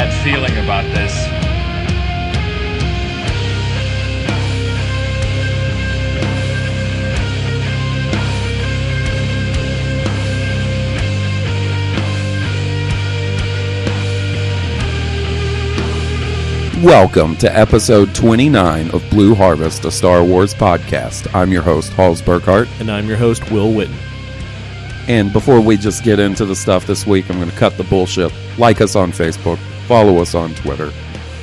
Bad feeling about this. Welcome to episode 29 of Blue Harvest, a Star Wars podcast. I'm your host, Halls Burkhart. And I'm your host, Will Witten. And before we just get into the stuff this week, I'm going to cut the bullshit. Like us on Facebook, follow us on Twitter,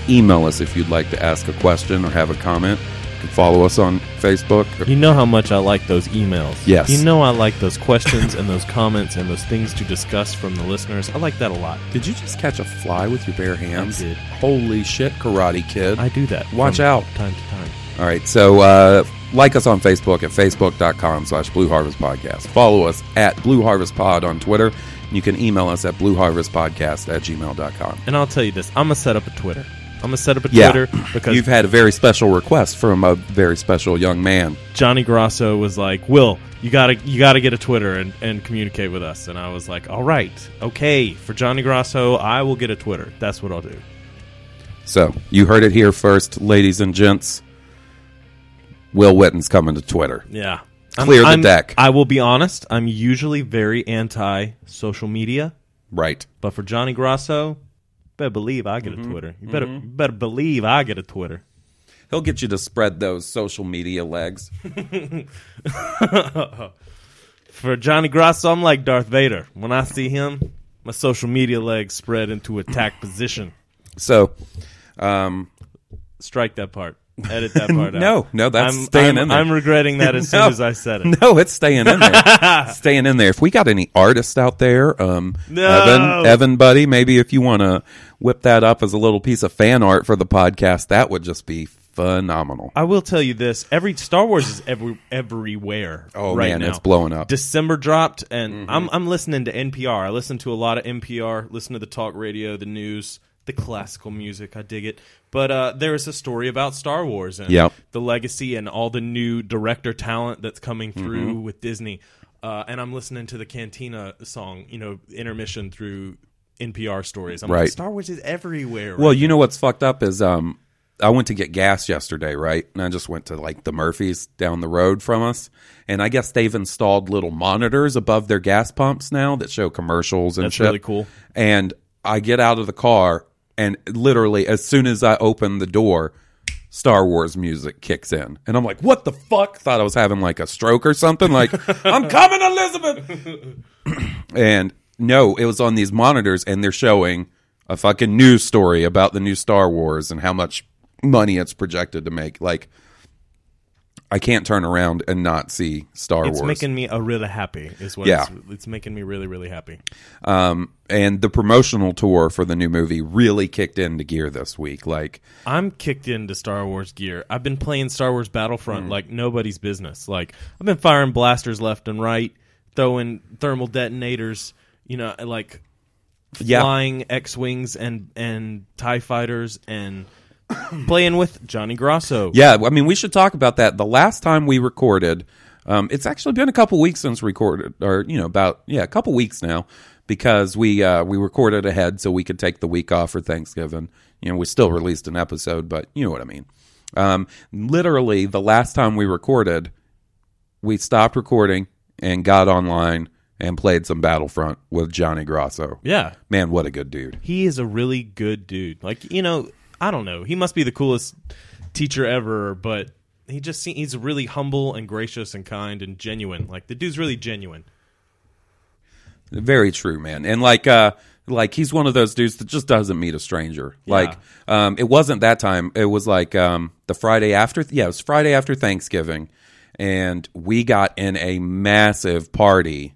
email us if you'd like to ask a question or have a comment. You can follow us on Facebook. You know how much I like those emails. Yes. You know I like those questions and those comments and those things to discuss from the listeners. I like that a lot. Did you just catch a fly with your bare hands? did. Holy shit, Karate Kid. I do that. Watch from out. Time to time. All right, so uh, like us on Facebook at facebook.com slash Blue Harvest Podcast. Follow us at Blue Harvest Pod on Twitter. You can email us at blueharvestpodcast at gmail.com. And I'll tell you this I'm going to set up a Twitter. I'm going to set up a Yeah, Twitter because you've had a very special request from a very special young man. Johnny Grasso was like, "Will, you gotta you gotta get a Twitter and, and communicate with us." And I was like, "All right, okay." For Johnny Grasso, I will get a Twitter. That's what I'll do. So you heard it here first, ladies and gents. Will Witten's coming to Twitter. Yeah, Clear the deck. I will be honest. I'm usually very anti social media, Right. but for Johnny Grasso, better believe I get a Twitter. You better you better believe I get a Twitter. He'll get you to spread those social media legs. For Johnny Grasso, I'm like Darth Vader. When I see him, my social media legs spread into attack position. So, um, Strike that part. Edit that part out. No, no, that's I'm, staying I'm, in there. I'm regretting that as No. soon as I said it. No, it's staying in there. staying in there. If we got any artists out there, um, No. Evan, Evan, buddy, maybe if you want to whip that up as a little piece of fan art for the podcast, that would just be phenomenal. I will tell you this: every Star Wars is every, everywhere. Oh, right man, now. it's blowing up. December dropped, and Mm-hmm. I'm I'm listening to NPR. I listen to a lot of NPR. Listen to the talk radio, the news, the classical music. I dig it. But uh, there is a story about Star Wars and Yep. the legacy and all the new director talent that's coming through Mm-hmm. with Disney. Uh, and I'm listening to the Cantina song, you know, intermission through NPR stories. I'm Right. like, Star Wars is everywhere. Well, right you know what's fucked up is um, I went to get gas yesterday, right? And I just went to like the Murphys down the road from us, and I guess they've installed little monitors above their gas pumps now that show commercials and That's shit. really cool. And I get out of the car, and literally as soon as I open the door, Star Wars music kicks in, and I'm like, "What the fuck?" Thought I was having like a stroke or something. Like, I'm coming, Elizabeth. and no, it was on these monitors, and they're showing a fucking news story about the new Star Wars and how much money it's projected to make. Like, I can't turn around and not see Star it's Wars. It's making me a really happy. Is what Yeah. it's, it's making me really really happy. um, and the promotional tour for the new movie really kicked into gear this week. Like, I'm kicked into Star Wars gear. I've been playing Star Wars Battlefront Mm. like nobody's business. Like I've been firing blasters left and right, throwing thermal detonators. You know, like Yeah. flying X wings and and Tie fighters and playing with Johnny Grasso. Yeah, I mean, we should talk about that. The last time we recorded, um, it's actually been a couple weeks since we recorded, or you know, about yeah, a couple weeks now, because we uh, we recorded ahead so we could take the week off for Thanksgiving. You know, we still released an episode, but you know what I mean. Um, literally, the last time we recorded, we stopped recording and got online and played some Battlefront with Johnny Grosso. Yeah. Man, what a good dude. He is a really good dude. Like, you know, I don't know. He must be the coolest teacher ever, but he just se- he's really humble and gracious and kind and genuine. Like the dude's really genuine. Very true, man. And like uh like he's one of those dudes that just doesn't meet a stranger. Like um it wasn't that time. It was like um the Friday after yeah, it was Friday after Thanksgiving and we got in a massive party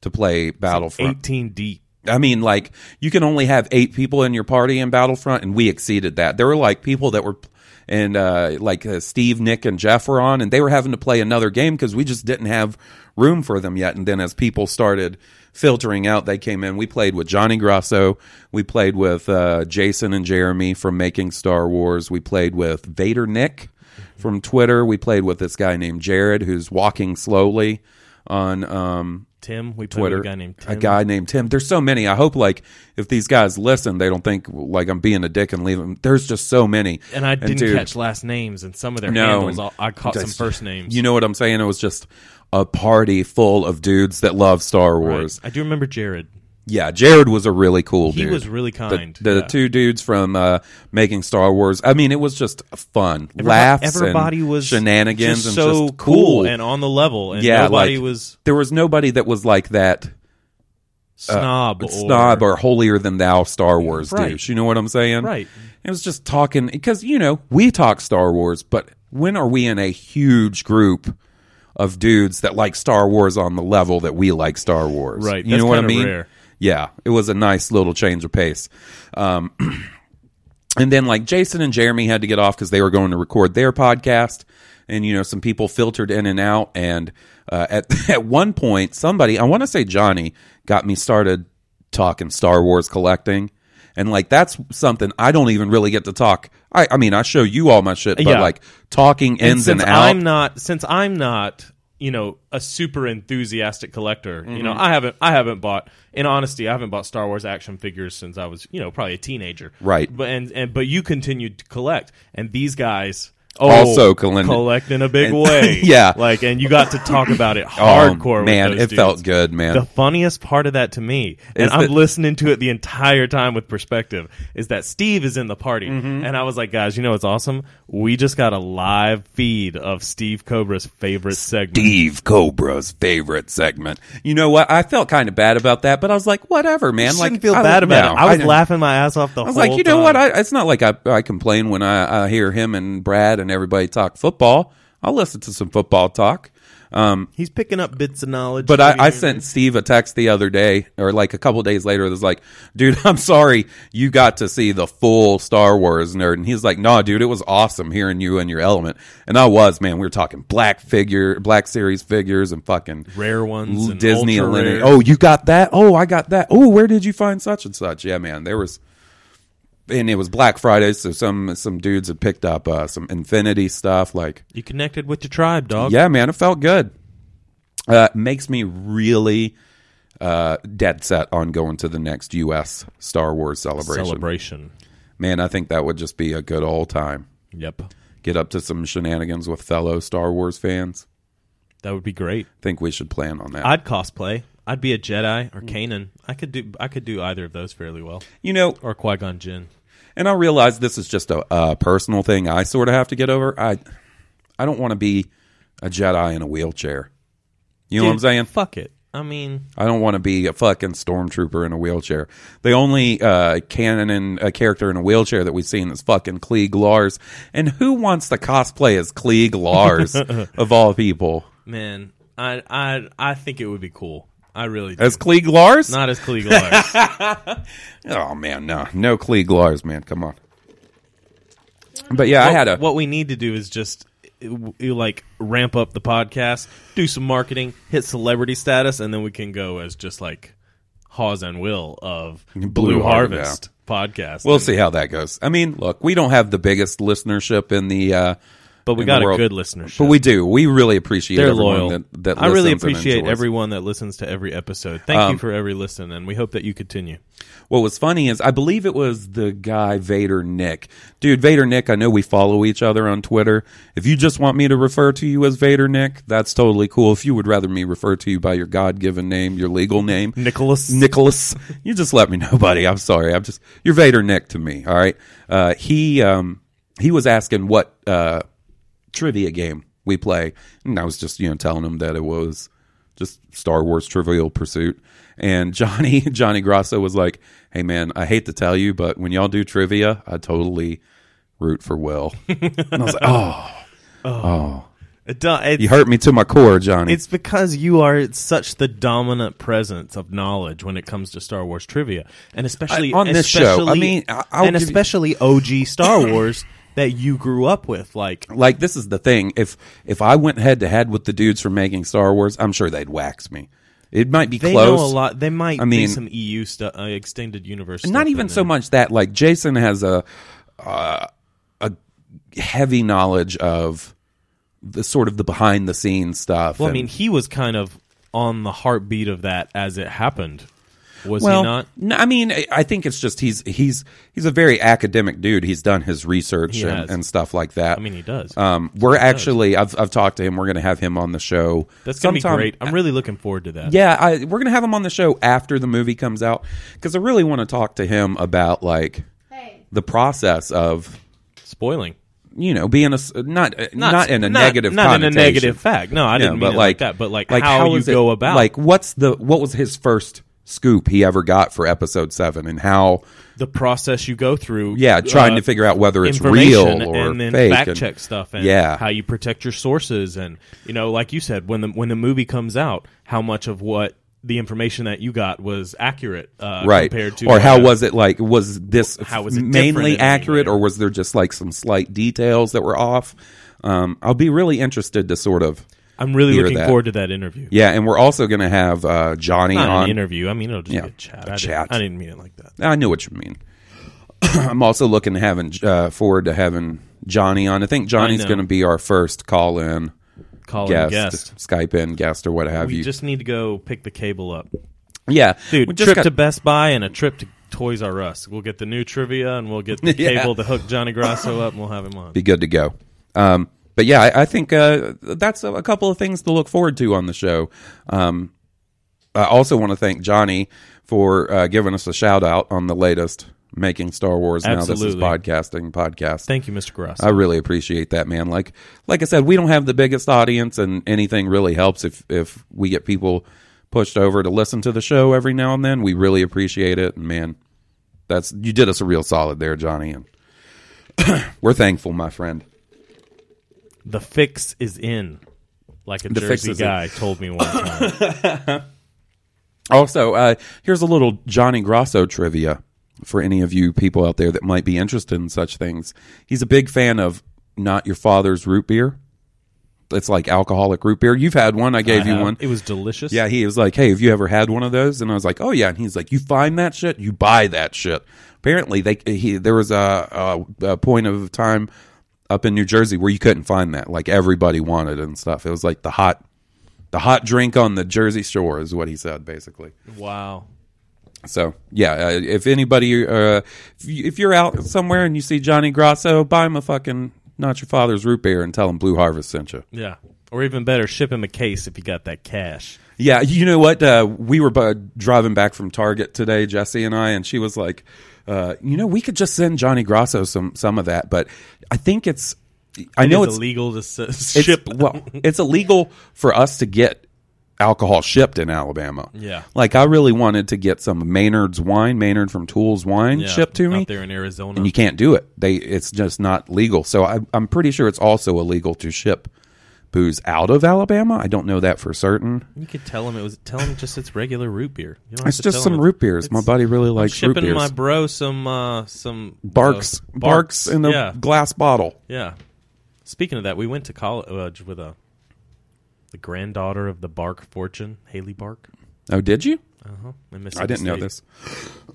to play Battlefront. 18 deep. I mean, like you can only have eight people in your party in Battlefront, and we exceeded that. There were like people that were, and uh, like uh, Steve, Nick, and Jeff were on, and they were having to play another game because we just didn't have room for them yet. And then as people started filtering out, they came in. We played with Johnny Grosso. We played with uh, Jason and Jeremy from Making Star Wars. We played with Vader Nick from Twitter. We played with this guy named Jared who's walking slowly on um, Tim, we Twitter. a guy named Tim. A guy named Tim. There's so many. I hope like if these guys listen, they don't think like I'm being a dick and leave them. There's just so many. and I didn't dude, catch last names and some of their No, handles. and I caught some first names. You know what I'm saying? It was just a party full of dudes that love Star Right. Wars. I do remember Jared. Yeah, Jared was a really cool He dude. was really The- kind. The, yeah. two dudes from uh, making Star Wars. I mean, it was just fun. Laughs, Everybody and was shenanigans, just and so just cool cool and on the level. And yeah, nobody like, was There was nobody that was like that snob or snob or holier than thou Star Wars Right. douche. You know what I'm saying? Right. It was just talking because you know we talk Star Wars, but when are we in a huge group of dudes that like Star Wars on the level that we like Star Wars? Right. You That's know what I mean? rare. Yeah, it was a nice little change of pace. Um, and then like Jason and Jeremy had to get off because they were going to record their podcast, and you know some people filtered in and out. And uh, at at one point, somebody I want to say Johnny got me started talking Star Wars collecting. And like that's something I don't even really get to talk. I, I mean, I show you all my shit, but Yeah. like talking and ins and, since out. I'm not since I'm not you know a super enthusiastic collector. You Mm-hmm. know, I haven't I haven't bought in honesty I haven't bought Star Wars action figures since I was you know probably a teenager. Right. But and, and but you continued to collect, and these guys. Oh, Also collect- collect in a big And- way, Yeah. Like, and you got to talk about it Oh, hardcore. with man, it dudes. felt good, man. The funniest part of that to me, and Is I'm that- listening to it the entire time with perspective, is that Steve is in the party, Mm-hmm. and I was like, guys, you know what's awesome? We just got a live feed of Steve Cobra's favorite segment. Steve Cobra's favorite segment. You know what? I felt kind of bad about that, but I was like, whatever, man. You like, feel I- bad about no, it. I was didn't- laughing my ass off the I was whole like, you know time. what? I, it's not like I, I complain when I, I hear him and Brad and everybody talk football. I'll listen to some football talk. Um, He's picking up bits of knowledge. but I, I sent Steve a text the other day, or like a couple days later. It was like, dude, I'm sorry you got to see the full Star Wars nerd. And he's like, no, dude, it was awesome hearing you and your element. And I was, man. We were talking black figure, black series figures, and fucking Rare ones and Disney ultra and linear. Oh, you got that? Oh, I got that. Oh, where did you find such and such? Yeah, man. There was, and it was Black Friday, so some some dudes had picked up uh, some Infinity stuff, like. You connected with your tribe, dog. Yeah, man, it felt good. Uh, makes me really uh, dead set on going to the next U.S. Star Wars celebration. Celebration. Man, I think that would just be a good old time. Yep. Get up to some shenanigans with fellow Star Wars fans. That would be great. think we should plan on that. I'd cosplay. I'd be a Jedi or Kanan. I could do. I could do either of those fairly well. you know, Or Qui Gon Jinn. And I realize this is just a, a personal thing I sort of have to get over. I I don't want to be a Jedi in a wheelchair. You know what I'm saying? Fuck it. I mean, I don't want to be a fucking stormtrooper in a wheelchair. The only uh, canon uh, character in a wheelchair that we've seen is fucking Cliegg Lars. And who wants to cosplay as Cliegg Lars of all people? man, I I I think it would be cool. I really do. As Cliegg Lars? not as Cliegg Lars. oh man, no, no Cliegg Lars, man. Come on. But yeah, I had a what we need to do is just uh, you like ramp up the podcast, do some marketing, hit celebrity status, and then we can go as just like Hawes and Will of Blue, Blue Harvest, Harvest podcast. We'll And see how that goes. I mean, look, we don't have the biggest listenership in the uh, but we got a good listenership. But we do. We really appreciate They're everyone loyal. that, that I really appreciate everyone that listens to every episode. Thank Um, you for every listen, and we hope that you continue. What was funny is I believe it was the guy Vader Nick. Dude, Vader Nick, I know we follow each other on Twitter. If you just want me to refer to you as Vader Nick, that's totally cool. If you would rather me refer to you by your God given name, your legal name, Nicholas. Nicholas, you just let me know, buddy. I'm sorry. I'm just you're Vader Nick to me. All right. Uh, he um, he was asking what uh, trivia game we play, and I was just you know telling him that it was just Star Wars Trivial Pursuit. And Johnny Johnny Grosso was like, "Hey man, I hate to tell you, but when y'all do trivia, I totally root for Will." and I was like, oh, oh. "Oh, It do- it's, you hurt me to my core, Johnny." It's because you are such the dominant presence of knowledge when it comes to Star Wars trivia, and especially I- on this show, I mean, I- and give you- especially OG Star Wars that you grew up with. Like, like this is the thing if if i went head to head with the dudes from making star wars i'm sure they'd wax me it might be they close know a lot. They might I mean- some EU stuff, uh, extended universe. not even so much that like jason has a uh, a heavy knowledge of the sort of the behind the scenes stuff Well, I mean, he was kind of on the heartbeat of that as it happened. Was well, he not? no, I mean, I- I think it's just he's he's he's a very academic dude. He's done his research and, and stuff like that. I mean, he does. Um, we're actually, I've I've talked to him. We're going to have him on the show. That's gonna be great. I'm really looking forward to that. Yeah, I, we're gonna have him on the show after the movie comes out because I really want to talk to him about like the process of Spoiling. you know being a s- not not, in a not- negative not in a negative fact. No, I didn't mean but it like, that. But like, how, you it- go about like what's the what was his first scoop he ever got for episode seven and how the process you go through. yeah trying uh, to figure out whether it's real or and then fake fact and- check stuff and yeah. how you protect your sources and you know like you said when the when the movie comes out how much of what the information that you got was accurate uh, right. compared to or how uh, was it like was this how was it mainly accurate or was there just like some slight details that were off? Um, i'll be really interested to sort of I'm really looking that. forward to that interview yeah and we're also going to have uh, johnny not on an interview I mean it'll just Yeah, be a chat a I didn't- chat. I didn't mean it like that I know what you mean. I'm also looking to having uh, forward to having Johnny on. I think Johnny's going to be our first call in call guest, in guest Skype in guest or what have we you. just need to go pick the cable up yeah, dude we trip got- to Best Buy and a trip to Toys R Us we'll get the new trivia and we'll get the Yeah. cable to hook Johnny Grasso up and we'll have him on be good to go. Um, but yeah, I, I think uh, that's a, a couple of things to look forward to on the show. Um, I also want to thank Johnny for uh, giving us a shout out on the latest Making Star Wars. Now this is podcasting podcast. thank you Mr. Grasso I really appreciate that, man. Like, like I said, we don't have the biggest audience, and anything really helps if if we get people pushed over to listen to the show every now and then. We really appreciate it, and man, that's you did us a real solid there, Johnny, and we're thankful, my friend. The fix is in, like a The Jersey is in. guy told me one time. Also, uh, here's a little Johnny Grosso trivia for any of you people out there that might be interested in such things. He's a big fan of not your father's root beer. It's like alcoholic root beer. You've had one. I gave I you have. one. It was delicious. Yeah, he was like, "Hey, have you ever had one of those?" And I was like, "Oh yeah." And he's like, "You find that shit? You buy that shit?" Apparently, they he there was a, a, a point of time up in New Jersey where you couldn't find that. Like everybody wanted it and stuff. It was like the hot the hot drink on the Jersey Shore is what he said basically. Wow. So yeah, uh, if anybody, uh, if, you, if you're out somewhere and you see Johnny Grosso, buy him a fucking not your father's root beer and tell him Blue Harvest sent you. Yeah. Or even better, ship him a case if you got that cash. Yeah, you know what? Uh, we were driving back from Target today, Jesse and I, and she was like, uh, "You know, we could just send Johnny Grosso some some of that, but I think it's, I It know it's illegal to s- it's, ship. well, it's illegal for us to get alcohol shipped in Alabama. Yeah. like I really wanted to get some Maynard's wine, Maynard from Tool's wine, Yeah, shipped to me, out there in Arizona. and you can't do it. They, it's just not legal. So I, I'm pretty sure it's also illegal to ship booze out of Alabama. I don't know that for certain. You could tell him it was. Tell him just it's regular root beer. It's just some root beers. My buddy really likes root shipping beers. my bro some uh, some Barq's, uh, Barq's in a yeah, glass bottle. yeah. Speaking of that, we went to college with a the granddaughter of the Barq fortune, Haley Barq. Oh, did you? In Mississippi I didn't know this.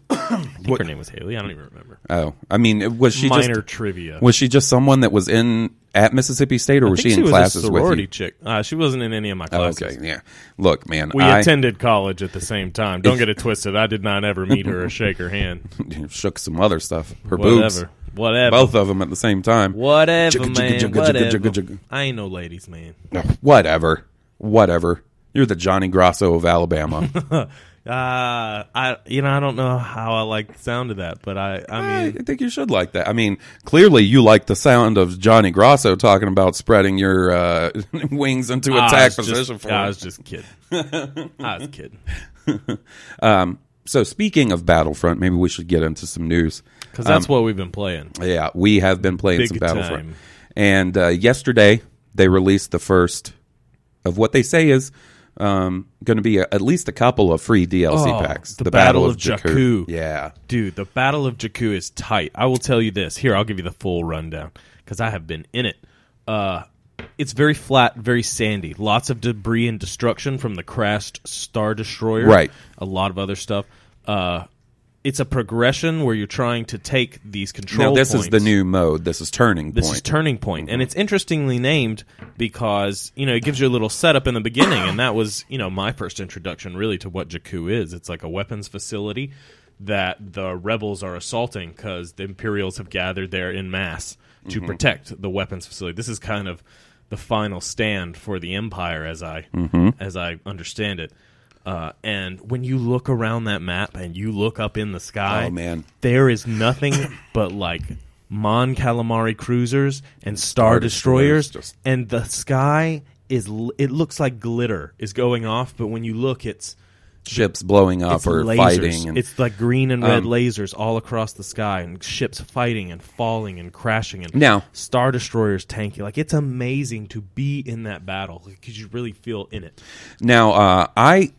I think her name was Haley. I don't even remember. Oh, I mean, was she Minor just trivia. was she just someone that was in at Mississippi State, or I was think she in was classes a with sorority you? chick. Uh, she wasn't in any of my Oh, classes. okay, yeah. Look, man, We I attended college at the same time. Don't get it twisted. I did not ever meet her or shake her hand. shook some other stuff. Her boobs, Whatever. Whatever. both of them at the same time. Whatever, Jugga, man. jugga, Whatever. jugga. I ain't no ladies, man. No, whatever, whatever. You're the Johnny Grosso of Alabama. Uh, I you know I don't know how I like the sound of that, but I I mean I think you should like that. I mean, clearly you like the sound of Johnny Grosso talking about spreading your uh, wings into attack position just, for I was just kidding. I was kidding um, So speaking of Battlefront, maybe we should get into some news. because that's what we've been playing. Yeah, we have been playing Big some Battlefront. time. And uh, yesterday they released the first of what they say is um, going to be a, at least a couple of free DLC Oh, packs. the Battle of Jakku. Yeah. Dude, the Battle of Jakku is tight. I will tell you this. Here, I'll give you the full rundown because I have been in it. Uh, it's very flat, very sandy. Lots of debris and destruction from the crashed Star Destroyer. Right. A lot of other stuff. Uh, it's a progression where you're trying to take these control Now this is the new mode. This is Turning This Point. is Turning Point, and it's interestingly named because you know it gives you a little setup in the beginning, and that was you know my first introduction really to what Jakku is. It's like a weapons facility that the rebels are assaulting because the Imperials have gathered there in mass to Mm-hmm. protect the weapons facility. This is kind of the final stand for the Empire, as I Mm-hmm. as I understand it. Uh, and when you look around that map and you look up in the sky, Oh, man. there is nothing but like Mon Calamari cruisers and Star, Destroyers, Destroyers, just- and the sky is it looks like glitter is going off, but when you look, it's Ships blowing up or lasers. fighting. And, it's like green and red Um, lasers all across the sky, and ships fighting and falling and crashing, and Now- Star Destroyers tanking. Like it's amazing to be in that battle because you really feel in it. Now, uh, I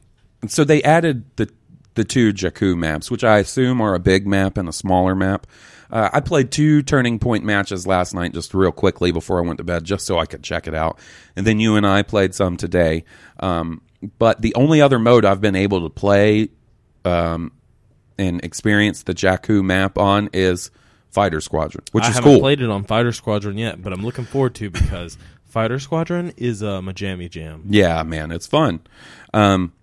so they added the the two Jakku maps, which I assume are a big map and a smaller map. Uh, I played two turning point matches last night, just real quickly before I went to bed, just so I could check it out. And then you and I played some today. Um, but the only other mode I've been able to play um, and experience the Jakku map on is Fighter Squadron, which is I is haven't cool. played it on Fighter Squadron yet, but I'm looking forward to because Fighter Squadron is um, a jammy jam. Yeah, man, it's fun. Um,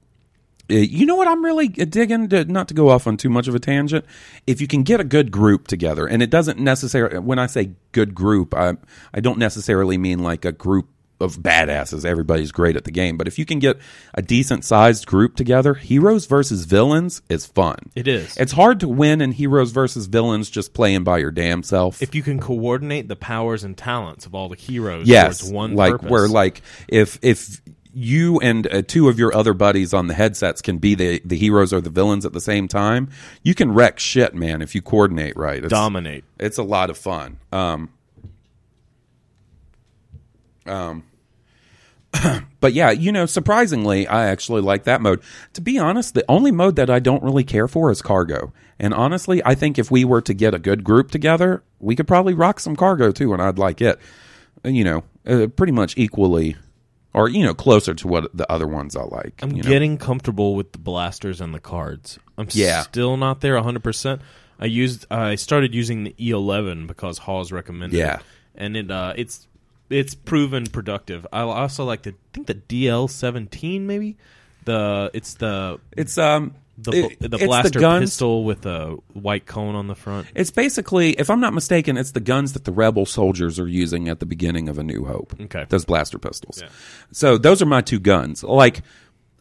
Uh, you know what I'm really digging to, not to go off on too much of a tangent. If you can get a good group together, and it doesn't necessarily when I say good group, I I don't necessarily mean like a group of badasses. Everybody's great at the game, but if you can get a decent sized group together, heroes versus villains is fun. It is. It's hard to win in heroes versus villains just playing by your damn self. if you can coordinate the powers and talents of all the heroes yes, towards one like purpose. where like if if you and uh, two of your other buddies on the headsets can be the the heroes or the villains at the same time, you can wreck shit, man. If you coordinate right, it's, dominate. It's a lot of fun. Um, um, but yeah, you know, surprisingly, I actually like that mode. To be honest, the only mode that I don't really care for is cargo. And honestly, I think if we were to get a good group together, we could probably rock some cargo too, and I'd like it. You know, uh, pretty much equally, or you know, closer to what the other ones I like. I'm you know? getting comfortable with the blasters and the cards. I'm Yeah. still not there 100%. I used I started using the E11 because Hawes recommended Yeah. it. And it uh it's it's proven productive. I also like to think the DL17 maybe. The it's the It's um the, it- the blaster guns. pistol with a white cone on the front. It's basically, if I'm not mistaken, it's the guns that the rebel soldiers are using at the beginning of A New Hope. Okay. those blaster pistols. So those are my two guns. Like,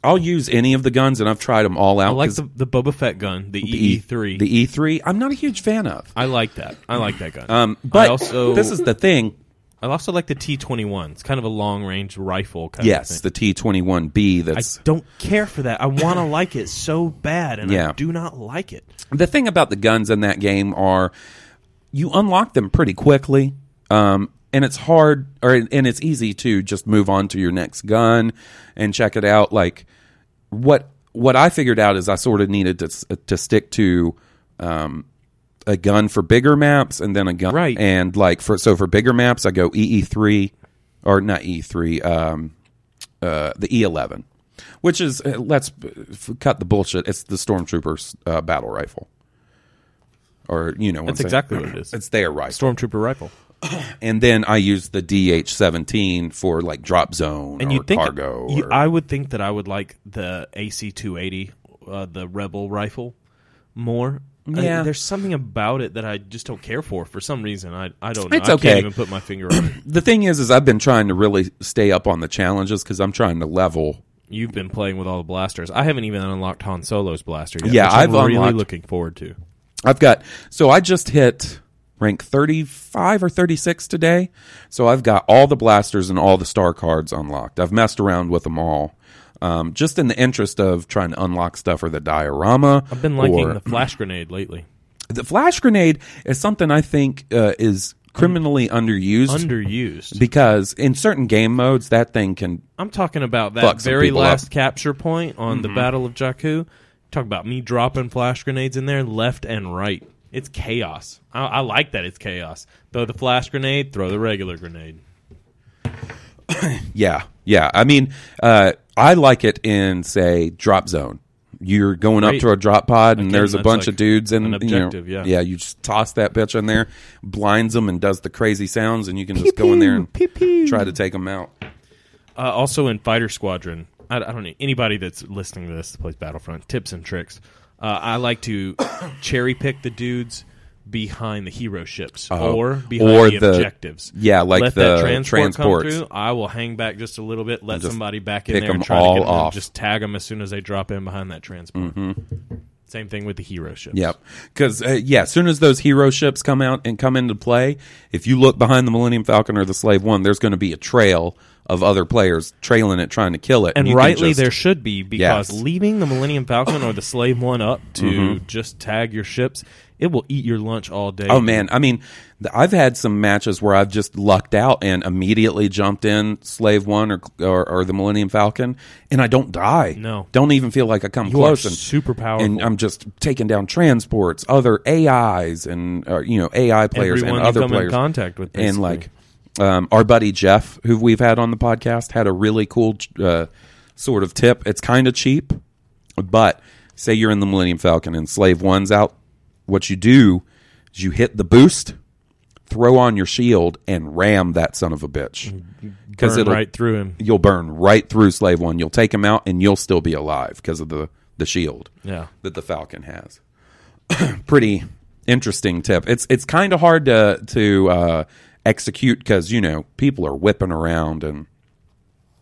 I'll use any of the guns, and I've tried them all out. I like the, the Boba Fett gun, the, the EE3. The E3, I'm not a huge fan of. I like that. I like that gun. Um, but also this is the thing. I also like the T21. It's kind of a long range rifle kind Yes, of thing. the T twenty one B. That's I don't care for that. I want to like it so bad, and Yeah. I do not like it. the thing about the guns in that game are you unlock them pretty quickly um, and it's hard or and it's easy to just move on to your next gun and check it out like what what i figured out is i sort of needed to to stick to um, a gun for bigger maps and then a gun Right. and like for so for bigger maps i go ee3 or not e3 um, uh, the e11 which is uh, let's cut the bullshit. It's the stormtroopers uh, battle rifle, or you know, That's exactly what it is. It's their rifle, Stormtrooper rifle. and then I use the DH-17 for like drop zone And or you think cargo. you- or- I would think that I would like the AC two eighty, uh, the Rebel rifle, more. Yeah. there's something about it that I just don't care for for some reason. I I don't know. It's I okay. can't even put my finger on it. the thing is, is I've been trying to really stay up on the challenges because I'm trying to level. You've been playing with all the blasters. I haven't even unlocked Han Solo's blaster yet. Yeah, I'm I've really looking forward to. I've got so I just hit rank 35 or 36 today. So I've got all the blasters and all the star cards unlocked. I've messed around with them all. Um, just in the interest of trying to unlock stuff for the diorama. I've been liking or- the flash grenade lately. the flash grenade is something I think uh, is criminally underused Underused. because in certain game modes that thing can I'm talking about that very last up. capture point on Mm-hmm. the Battle of Jakku. Talk about me dropping flash grenades in there left and right. It's chaos. I, I like that it's chaos. Throw the flash grenade, throw the regular grenade. Yeah, yeah. I mean, uh, I like it in say drop zone. You're going up Right. to a drop pod, and Again, there's a that's bunch like of dudes, and an you know, yeah. yeah. You just toss that bitch in there, blinds them, and does the crazy sounds, and you can just go in there and try to take them out. Uh, also in Fighter Squadron, I, I don't know anybody that's listening to this that plays Battlefront. Tips and tricks. Uh, I like to cherry pick the dudes behind the hero ships uh, or behind or the, the- objectives. yeah, like let the that transport come through. I will hang back just a little bit, let somebody back in there, and them try to get them, off. just tag them as soon as they drop in behind that transport. Mm-hmm. Same thing with the hero ships. Yep. Because uh, yeah, as soon as those hero ships come out and come into play, if you look behind the Millennium Falcon or the Slave One, there's going to be a trail of other players trailing it, trying to kill it, And can rightly, just- there should be because Yes. Mm-hmm. leaving the Millennium Falcon or the Slave One up to just tag your ships, it will eat your lunch all day. Oh man, I mean, I've had some matches where I've just lucked out and immediately jumped in Slave One or or, or the Millennium Falcon, and I don't die. No. don't even feel like I come You close. and super powerful. and I'm just taking down transports, other AIs, and uh, you know AI players Everyone and other come in players contact with, and like um, our buddy Jeff, who we've had on the podcast, had a really cool uh, sort of tip. It's kind of cheap, but say you're in the Millennium Falcon and Slave One's out, what you do is you hit the boost, throw on your shield, and ram that son of a bitch because it'll right through him. You'll burn right through Slave One. You'll take him out, and you'll still be alive because of the the shield Yeah. that the Falcon has. Pretty interesting tip. It's it's kind of hard to to uh, execute because you know people are whipping around and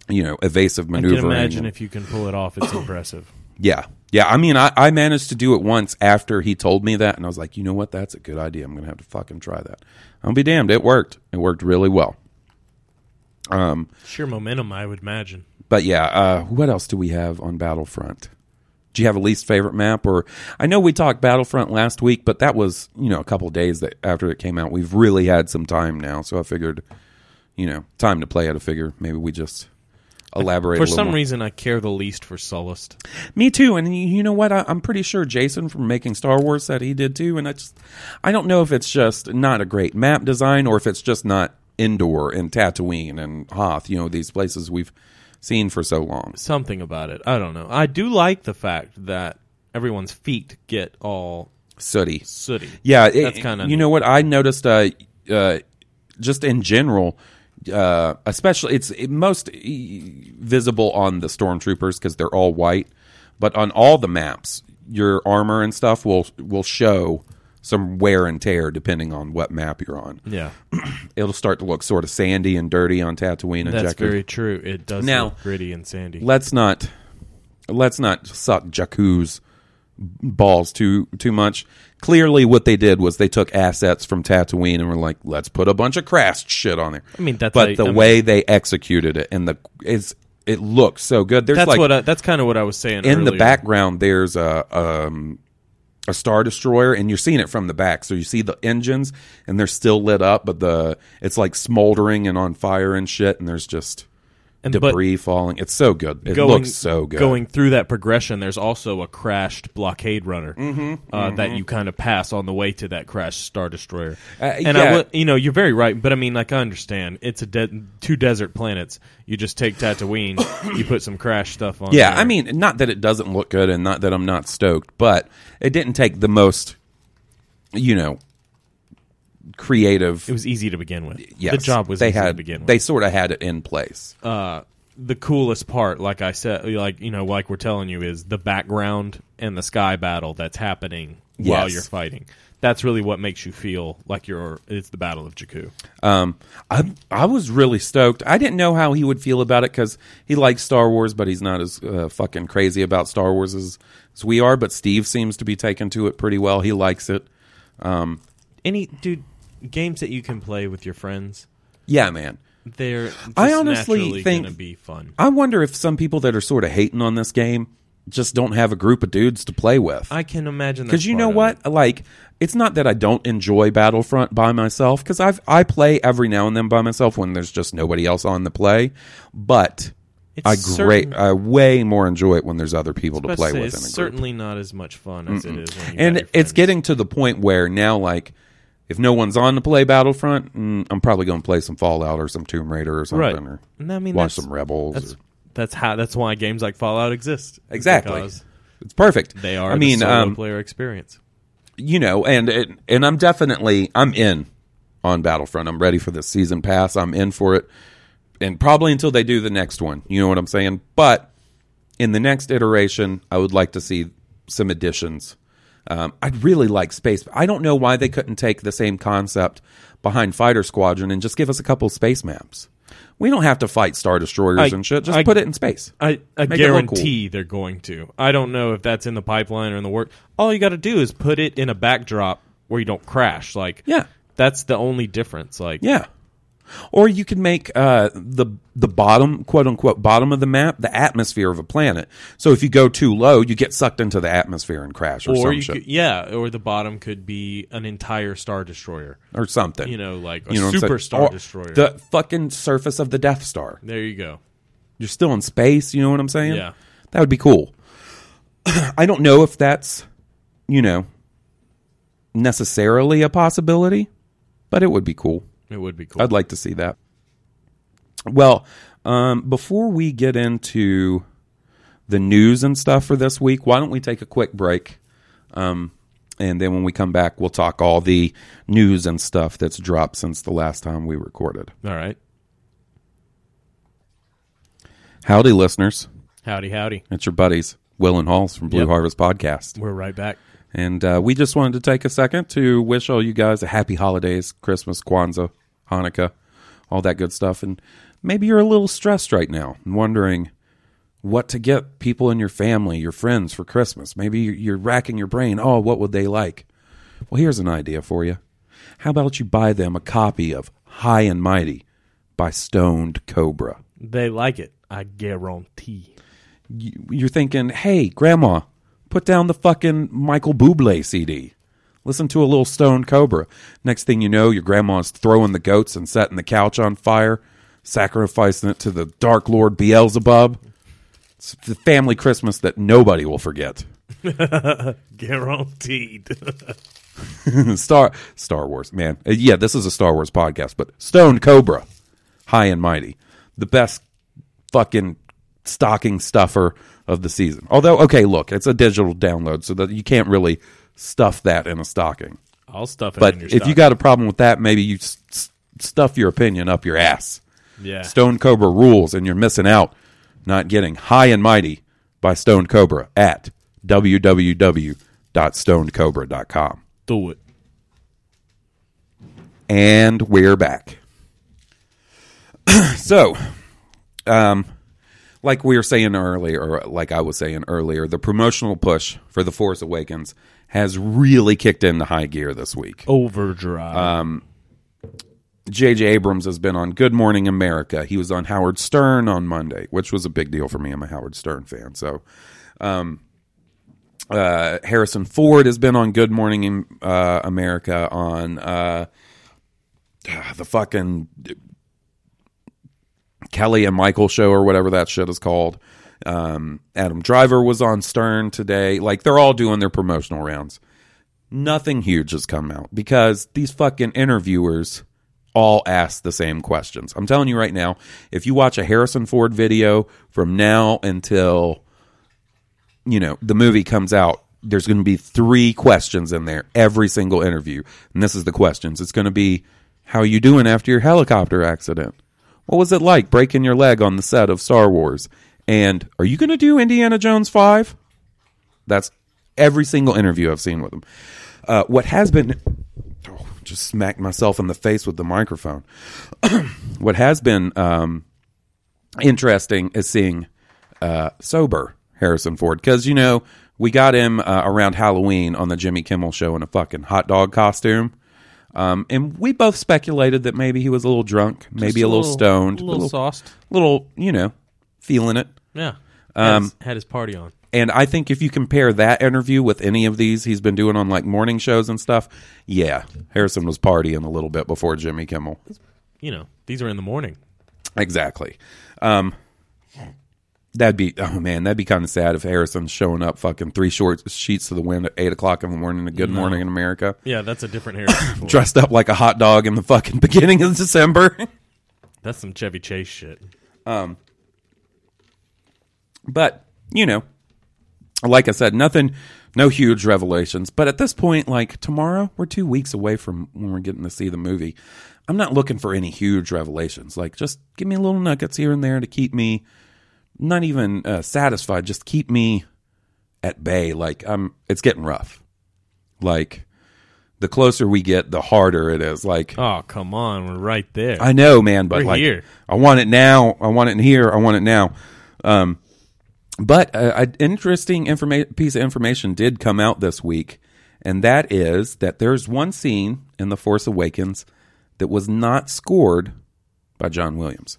you know evasive I maneuvering. can imagine and- if you can pull it off, it's impressive. Yeah, yeah. I mean, I, I managed to do it once after he told me that, and I was like, you know what? That's a good idea. I'm gonna have to fucking try that. I'll be damned. It worked. It worked really well. Um, Sheer momentum, I would imagine. But yeah, uh, what else do we have on Battlefront? Do you have a least favorite map? Or I know we talked Battlefront last week, but that was you know a couple days that after it came out. We've really had some time now, so I figured, you know, time to play. I figure maybe we just elaborate For some more. reason, I care the least for Sullust. Me too, and you know what? I, I'm pretty sure Jason from making Star Wars said he did too. And I just, I don't know if it's just not a great map design or if it's just not indoor in Tatooine and Hoth. You know, these places we've seen for so long. Something about it. I don't know. I do like the fact that everyone's feet get all Sooty. sooty. Yeah, it- That's kinda You know what? I noticed, uh, uh, just in general, uh, especially it's most visible on the stormtroopers because they're all white, but on all the maps, your armor and stuff will will show some wear and tear depending on what map you're on. Yeah, It'll start to look sort of sandy and dirty on Tatooine and that's Jakku. very true. It does Now- look gritty and sandy. let's not let's not suck Jakku's balls too too much. Clearly, what they did was they took assets from Tatooine and were like, "Let's put a bunch of crashed shit on there." I mean, that's but a- the I mean- way they executed it and the is it looks so good. There's that's like what. I, that's kind of what I was saying. in the background. There's a um a star destroyer and you're seeing it from the back so you see the engines and they're still lit up but the it's like smoldering and on fire and shit and there's just And debris falling. It's so good. It going, looks so good. Going through that progression, there's also a crashed blockade runner Mm-hmm, uh, that you kind of pass on the way to that crashed star destroyer. Uh, and yeah. I, you know, you're very right. But I mean, like I understand, it's a de- two desert planets. You just take Tatooine, you put some crash stuff on. Yeah, there. I mean, not that it doesn't look good, and not that I'm not stoked, but it didn't take the most, you know, creative. it was easy to begin with. yes, the job was they easy had to begin with. they sort of had it in place. uh, the coolest part, like I said, like you know, like we're telling you, is the background and the sky battle that's happening while you're fighting. That's really what makes you feel like you're. It's the Battle of Jakku. Um, I I was really stoked. I didn't know how he would feel about it because he likes Star Wars, but he's not as uh, fucking crazy about Star Wars as, as we are. But Steve seems to be taken to it pretty well. He likes it. Any dude games that you can play with your friends, Yeah, man. they're. I honestly think- gonna be fun. I wonder if some people that are sort of hating on this game just don't have a group of dudes to play with. I can imagine Because you know what? it. Like, it's not that I don't enjoy Battlefront by myself because I've I play every now and then by myself when there's just nobody else on the play. But It's I great I way more enjoy it when there's other people to play say with it's in a group. certainly not as much fun as it is. And it's getting to the point where now, like, if no one's on to play Battlefront, mm, I'm probably going to play some Fallout or some Tomb Raider or something, right. or And I mean, watch that's- some Rebels. That's or- that's how. That's why games like Fallout exist. exactly. Because It's perfect. They are. I mean, the solo um, player experience. you know, and and and I'm definitely I'm in on Battlefront. I'm ready for the season pass. I'm in for it, and probably until they do the next one. You know what I'm saying? But in the next iteration, I would like to see some additions. Um, I'd really like space. I don't know why they couldn't take the same concept behind Fighter Squadron and just give us a couple space maps. We don't have to fight star destroyers I- and shit. Just I- put it in space. I, I look cool. guarantee they're going to. I don't know if that's in the pipeline or in the work. All you got to do is put it in a backdrop where you don't crash. Like, Yeah. that's the only difference. Like, Yeah. Or you could make uh, the the bottom quote unquote bottom of the map the atmosphere of a planet. So if you go too low, you get sucked into the atmosphere and crash or, or some could, yeah, or the bottom could be an entire star destroyer. or something. You know, like a You know what I'm saying? super star destroyer. The fucking surface of the Death Star. there you go. You're still in space. You know what I'm saying? Yeah. That would be cool. I don't know if that's you know necessarily a possibility, but it would be cool. It would be cool. I'd like to see that. Well, um, before we get into the news and stuff for this week, why don't we take a quick break? Um, and then when we come back, we'll talk all the news and stuff that's dropped since the last time we recorded. All right. Howdy, listeners. Howdy, howdy. It's your buddies, Will and Halls from Blue Yep. Harvest Podcast. We're right back. And uh, we just wanted to take a second to wish all you guys a happy holidays, Christmas, Kwanzaa, Hanukkah, all that good stuff. And maybe you're a little stressed right now and wondering what to get people in your family, your friends for Christmas. Maybe you're- you're racking your brain. Oh, what would they like? Well, here's an idea for you. How about you buy them a copy of High and Mighty by Stone Cobra? They like it. I guarantee. you- you're thinking, hey, grandma, put down the fucking Michael Bublé CD. Listen to a little Stone Cobra. Next thing you know, your grandma's throwing the goats and setting the couch on fire, sacrificing it to the Dark Lord Beelzebub. It's the family Christmas that nobody will forget. Guaranteed. Star Star Wars, man. Uh, Yeah, this is a Star Wars podcast, but Stone Cobra, High and Mighty, the best fucking stocking stuffer of the season. Although, okay, look, it's a digital download, so that you can't really stuff that in a stocking. I'll stuff it But in your if you got a problem with that, maybe you stuff your opinion up your ass. yeah. Stone Cobra rules, and you're missing out not getting High and Mighty by Stone Cobra at www.stonecobra.com. do it. And we're back. so, um, like we were saying earlier, or like I was saying earlier, the promotional push for The Force Awakens has really kicked into high gear this week. Overdrive. Um, J.J. Abrams has been on Good Morning America. He was on Howard Stern on Monday, which was a big deal for me. I'm a Howard Stern fan. So, um, uh, Harrison Ford has been on Good Morning uh, America on uh, the fucking Kelly and Michael show or whatever that shit is called. Um, Adam Driver was on Stern today. Like they're all doing their promotional rounds. Nothing huge has come out because these fucking interviewers all ask the same questions. I'm telling you right now, if you watch a Harrison Ford video from now until you know the movie comes out, there's going to be three questions in there every single interview, and this is the questions. It's going to be, "How are you doing after your helicopter accident? What was it like breaking your leg on the set of Star Wars? And are you going to do Indiana Jones five? That's every single interview I've seen with him. Uh, what has been oh, just smacked myself in the face with the microphone. what has been um, interesting is seeing uh, sober Harrison Ford because you know we got him uh, around Halloween on the Jimmy Kimmel show in a fucking hot dog costume. Um, and we both speculated that maybe he was a little drunk, maybe a little, stoned, a little, sauced. little, you know, feeling it. Yeah, Um, had, his, had his party on. And I think if you compare that interview with any of these he's been doing on like morning shows and stuff, yeah, Harrison was partying a little bit before Jimmy Kimmel. You know, these are in the morning. Exactly. Um, that'd be oh man, that'd be kind of sad if Harrison's showing up fucking three short sheets to the wind at eight o'clock in the morning. A Good Morning in America, Yeah, that's a different Harrison dressed up like a hot dog in the fucking beginning of December. That's some Chevy Chase shit. Um, But, you know, like I said, nothing, no huge revelations. But at this point, like tomorrow, we're two weeks away from when we're getting to see the movie. I'm not looking for any huge revelations. Like, just give me little nuggets here and there to keep me not even uh, satisfied, just keep me at bay. Like, I'm, it's getting rough. Like, the closer we get, the harder it is. Like, Oh, come on. We're right there. I know, man, but We're like, here. I want it now. I want it in here. I want it now. Um, but uh, an interesting informa- piece of information did come out this week, and that is that there's one scene in The Force Awakens that was not scored by John Williams.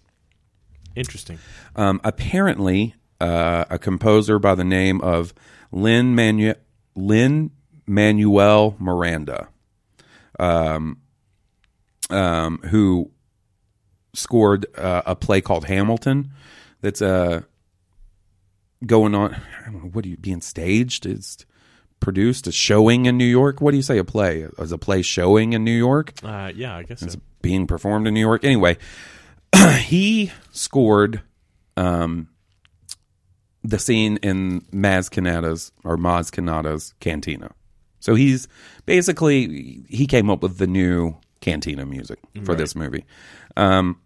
Interesting. Um, apparently, uh, a composer by the name of Lin Manu- Manuel Miranda, um, um, who scored uh, a play called Hamilton. That's uh, going on. I don't know what are you being staged? It's produced a showing in New York. What do you say? A play? Is a play showing in New York? Uh, yeah, I guess so. being performed in New York. Anyway, he scored um, the scene in Maz Kanata's or Maz Kanata's Cantina. So he's basically he came up with the new Cantina music for this movie, um,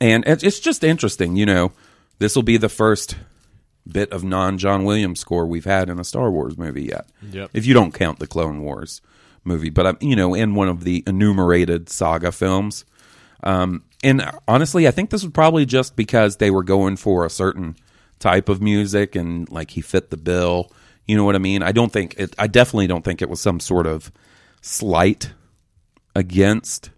and it's, it's just interesting. You know, this will be the first bit of non John Williams score we've had in a Star Wars movie yet. Yep. If you don't count the Clone Wars movie, but I'm you know in one of the enumerated saga films. Um, and honestly, I think this was probably just because they were going for a certain type of music and like he fit the bill. You know what I mean? I don't think it. I definitely don't think it was some sort of slight against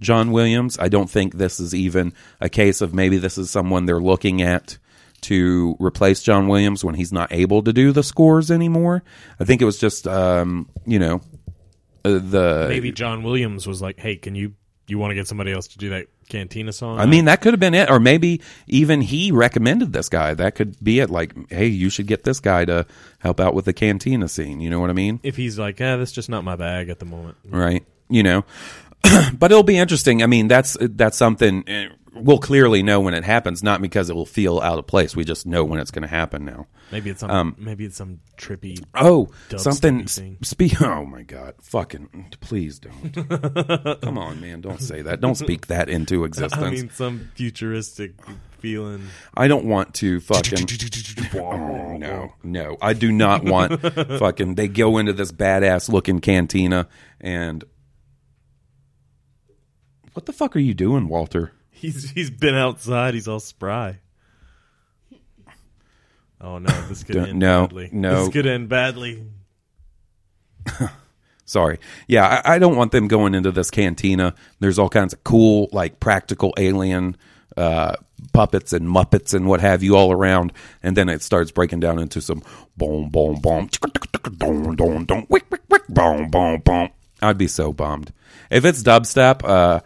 John Williams. I don't think this is even a case of maybe this is someone they're looking at to replace John Williams when he's not able to do the scores anymore. I think it was just, um, you know, uh, the. Maybe John Williams was like, "Hey, can you you want to get somebody else to do that Cantina song?" I mean, that could have been it, or maybe even he recommended this guy. That could be it. Like, hey, you should get this guy to help out with the cantina scene. You know what I mean? if he's like, "Yeah, that's just not my bag at the moment." right? You know, but it'll be interesting. I mean, that's that's something eh, we'll clearly know when it happens, not because it will feel out of place. We just know when it's going to happen now. Maybe it's some um, maybe it's some trippy. Oh, something. thing. Speak. Oh my God! Fucking please don't. Come on, man! Don't say that. Don't speak that into existence. I mean, some futuristic feeling. I don't want to fucking. Oh, no, no, I do not want fucking. They go into this badass looking cantina and. What the fuck are you doing, Walter? He's he's been outside. He's all spry. Oh no! This could Don't- end no, badly. no. This could end badly. Sorry. Yeah, I, I don't want them going into this cantina. There's all kinds of cool, like practical alien uh, puppets and muppets and what have you all around, and then it starts breaking down into some boom, boom, boom, don, don, don, wick, wick, wick, boom, boom, boom. I'd be so bummed if it's dubstep. Uh,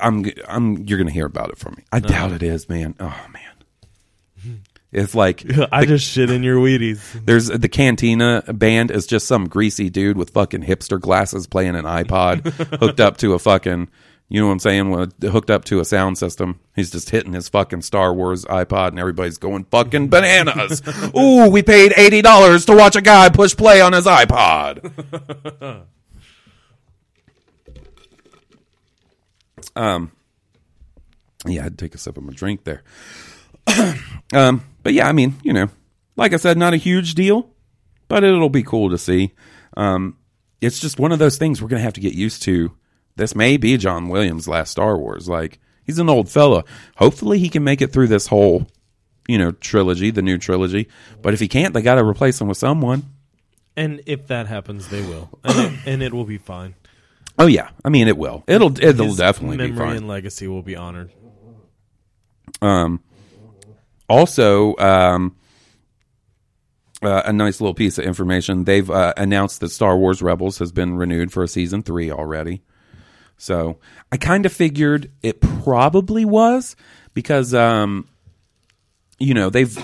I'm I'm you're gonna hear about it from me. I uh-huh. doubt it is, man. Oh man, it's like I just shit in your Wheaties. there's the Cantina band is just some greasy dude with fucking hipster glasses playing an iPod hooked up to a fucking you know what I'm saying? Hooked up to a sound system. He's just hitting his fucking Star Wars iPod and everybody's going fucking bananas. Ooh, we paid eighty dollars to watch a guy push play on his iPod. Um yeah, I'd take a sip of my drink there. um, but yeah, I mean, you know, like I said, not a huge deal, but it'll be cool to see. Um, it's just one of those things we're gonna have to get used to. This may be John Williams' last Star Wars. Like he's an old fella. Hopefully, he can make it through this whole, you know, trilogy, the new trilogy. But if he can't, they got to replace him with someone. And if that happens, they will, and it, and it will be fine. Oh yeah, I mean it will. It'll it'll His definitely be memory and legacy will be honored. Um, also, um, uh, a nice little piece of information. They've uh, announced that Star Wars Rebels has been renewed for a season three already. So I kind of figured it probably was because, um, you know, they've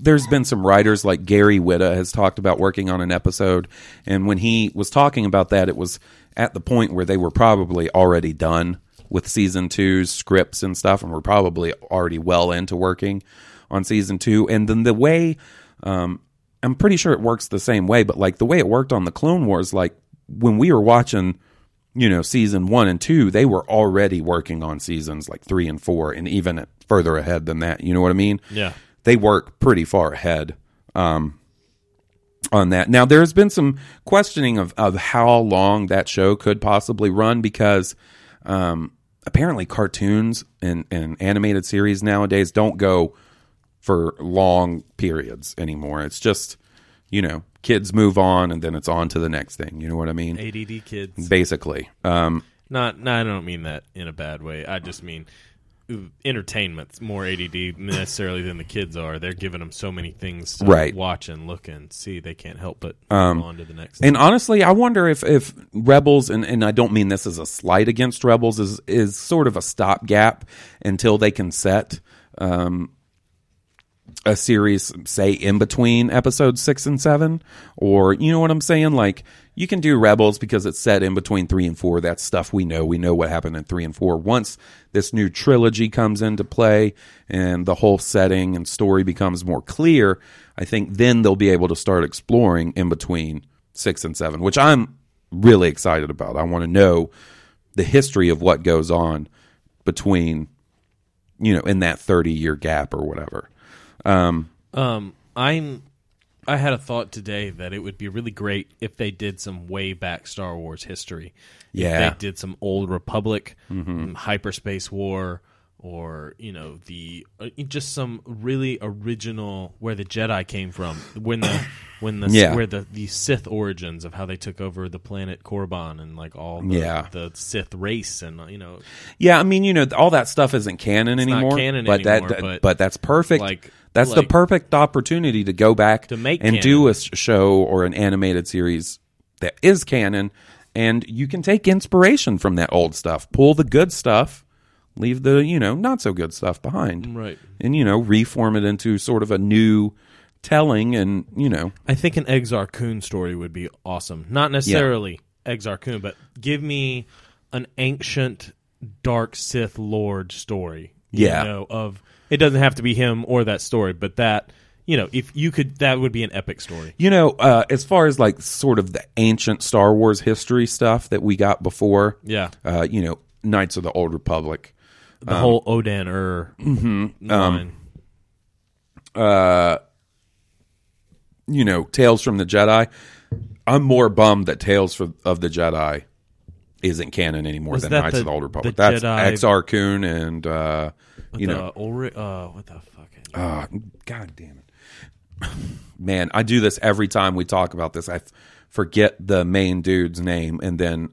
there's been some writers like Gary Whitta has talked about working on an episode, and when he was talking about that, it was at the point where they were probably already done with season two's scripts and stuff, and were probably already well into working on season two. And then the way, um, I'm pretty sure it works the same way, but like the way it worked on the Clone Wars, like when we were watching you know, season one and two, they were already working on seasons like three and four, and even further ahead than that. You know what I mean? Yeah. They work pretty far ahead um, on that. Now, there's been some questioning of, of how long that show could possibly run because um, apparently cartoons and, and animated series nowadays don't go for long periods anymore. It's just, you know, kids move on and then it's on to the next thing. You know what I mean? ADD kids. basically. Um, Not, no, I don't mean that in a bad way. I just mean entertainment's more ADD necessarily than the kids are. They're giving them so many things to Right. watch and look and see. They can't help but move on to the next. and honestly, I wonder if if Rebels and and I don't mean this as a slight against Rebels is is sort of a stopgap until they can set um, a series, say in between episodes six and seven, or you know what I'm saying? Like you can do Rebels because it's set in between three and four. That's stuff we know. We know what happened in three and four. Once this new trilogy comes into play and the whole setting and story becomes more clear, I think then they'll be able to start exploring in between six and seven, which I'm really excited about. I want to know the history of what goes on between, you know, in that 30 year gap or whatever. Um, I'm. I had a thought today that it would be really great if they did some way back Star Wars history. Yeah. if they did some old Republic, um, hyperspace war, or you know the uh, just some really original where the Jedi came from when the when the Yeah. where the the Sith origins of how they took over the planet Korriban and like all the, Yeah. the Sith race and you know Yeah, I mean, you know, all that stuff isn't canon not anymore. canon but anymore, that, but, but that's perfect. like- that's the perfect opportunity to go back To make and canon. do a show or an animated series that is canon, and you can take inspiration from that old stuff, pull the good stuff, leave the you know not so good stuff behind, Right. And you know, reform it into sort of a new telling, and you know, I think an Exar Kun story would be awesome. Not necessarily Exar Kun, but give me an ancient dark Sith Lord story. you Yeah. know, of it doesn't have to be him or that story, but that you know, if you could, that would be an epic story. You know, uh, as far as like sort of the ancient Star Wars history stuff that we got before, Yeah. uh, you know, Knights of the Old Republic, The whole Odan Ur line. you know, Tales from the Jedi. I'm more bummed that Tales for, of the Jedi isn't canon anymore Was than that Knights the- of the Old the Republic. That's Jedi- Exar Kun and uh, you the know, Ulri- uh, what the fuck? uh, God damn it, man! I do this every time we talk about this. I f- forget the main dude's name, and then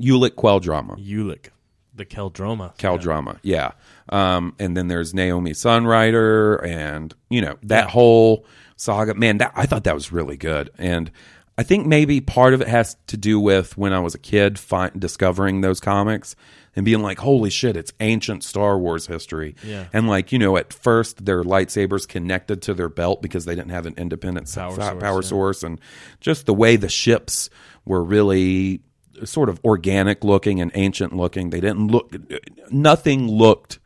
Ulic Qel-Droma. Ulic, the Qel-Droma. Cal drama, yeah. Um, and then there's Nomi Sunrider, and you know that whole saga. Man, that, I thought that was really good, and I think maybe part of it has to do with when I was a kid, fi- discovering those comics and being like, "Holy shit, it's ancient Star Wars history." Yeah. And like you know, at first their lightsabers connected to their belt because they didn't have an independent Power source, power yeah. source, and just the way the ships were really sort of organic looking and ancient looking. They didn't look. Nothing looked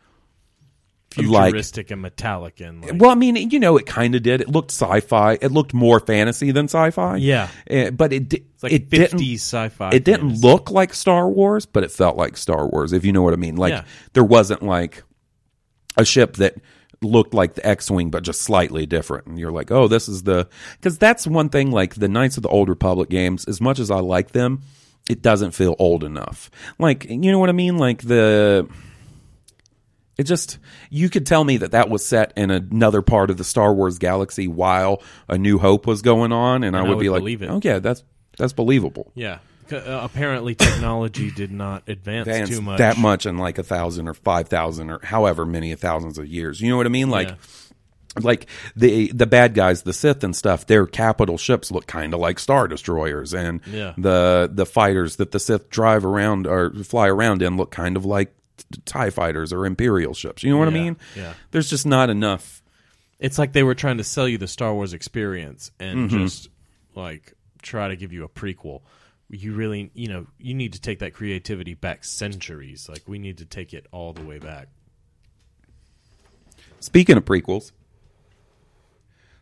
like Futuristic and metallic and like, well, I mean, you know, it kind of did. It looked sci-fi. It looked more fantasy than sci-fi. Yeah. Eh, but it di- like it 50s didn't sci-fi It didn't look like Star Wars, but it felt like Star Wars. If you know what I mean. Like Yeah. there wasn't like a ship that looked like the X-wing, but just slightly different. And you're like, oh, this is the because that's one thing. Like the Knights of the Old Republic games, as much as I like them, it doesn't feel old enough. Like you know what I mean. Like the it just you could tell me that that was set in another part of the Star Wars galaxy while A New Hope was going on, and, I, I would would be like, believe it. "Oh yeah, that's that's believable." Yeah. Uh, apparently, technology did not advance Advanced too much. that much in like a thousand or five thousand or however many thousands of years. You know what I mean? Like, Yeah. like the the bad guys, the Sith and stuff. Their capital ships look kind of like star destroyers, and Yeah. the the fighters that the Sith drive around or fly around in look kind of like Tie fighters or Imperial ships. You know what I mean? yeah. There's just not enough. It's like they were trying to sell you the Star Wars experience and Mm-hmm. just like try to give you a prequel. You really, you know, you need to take that creativity back centuries. Like we need to take it all the way back. Speaking of prequels,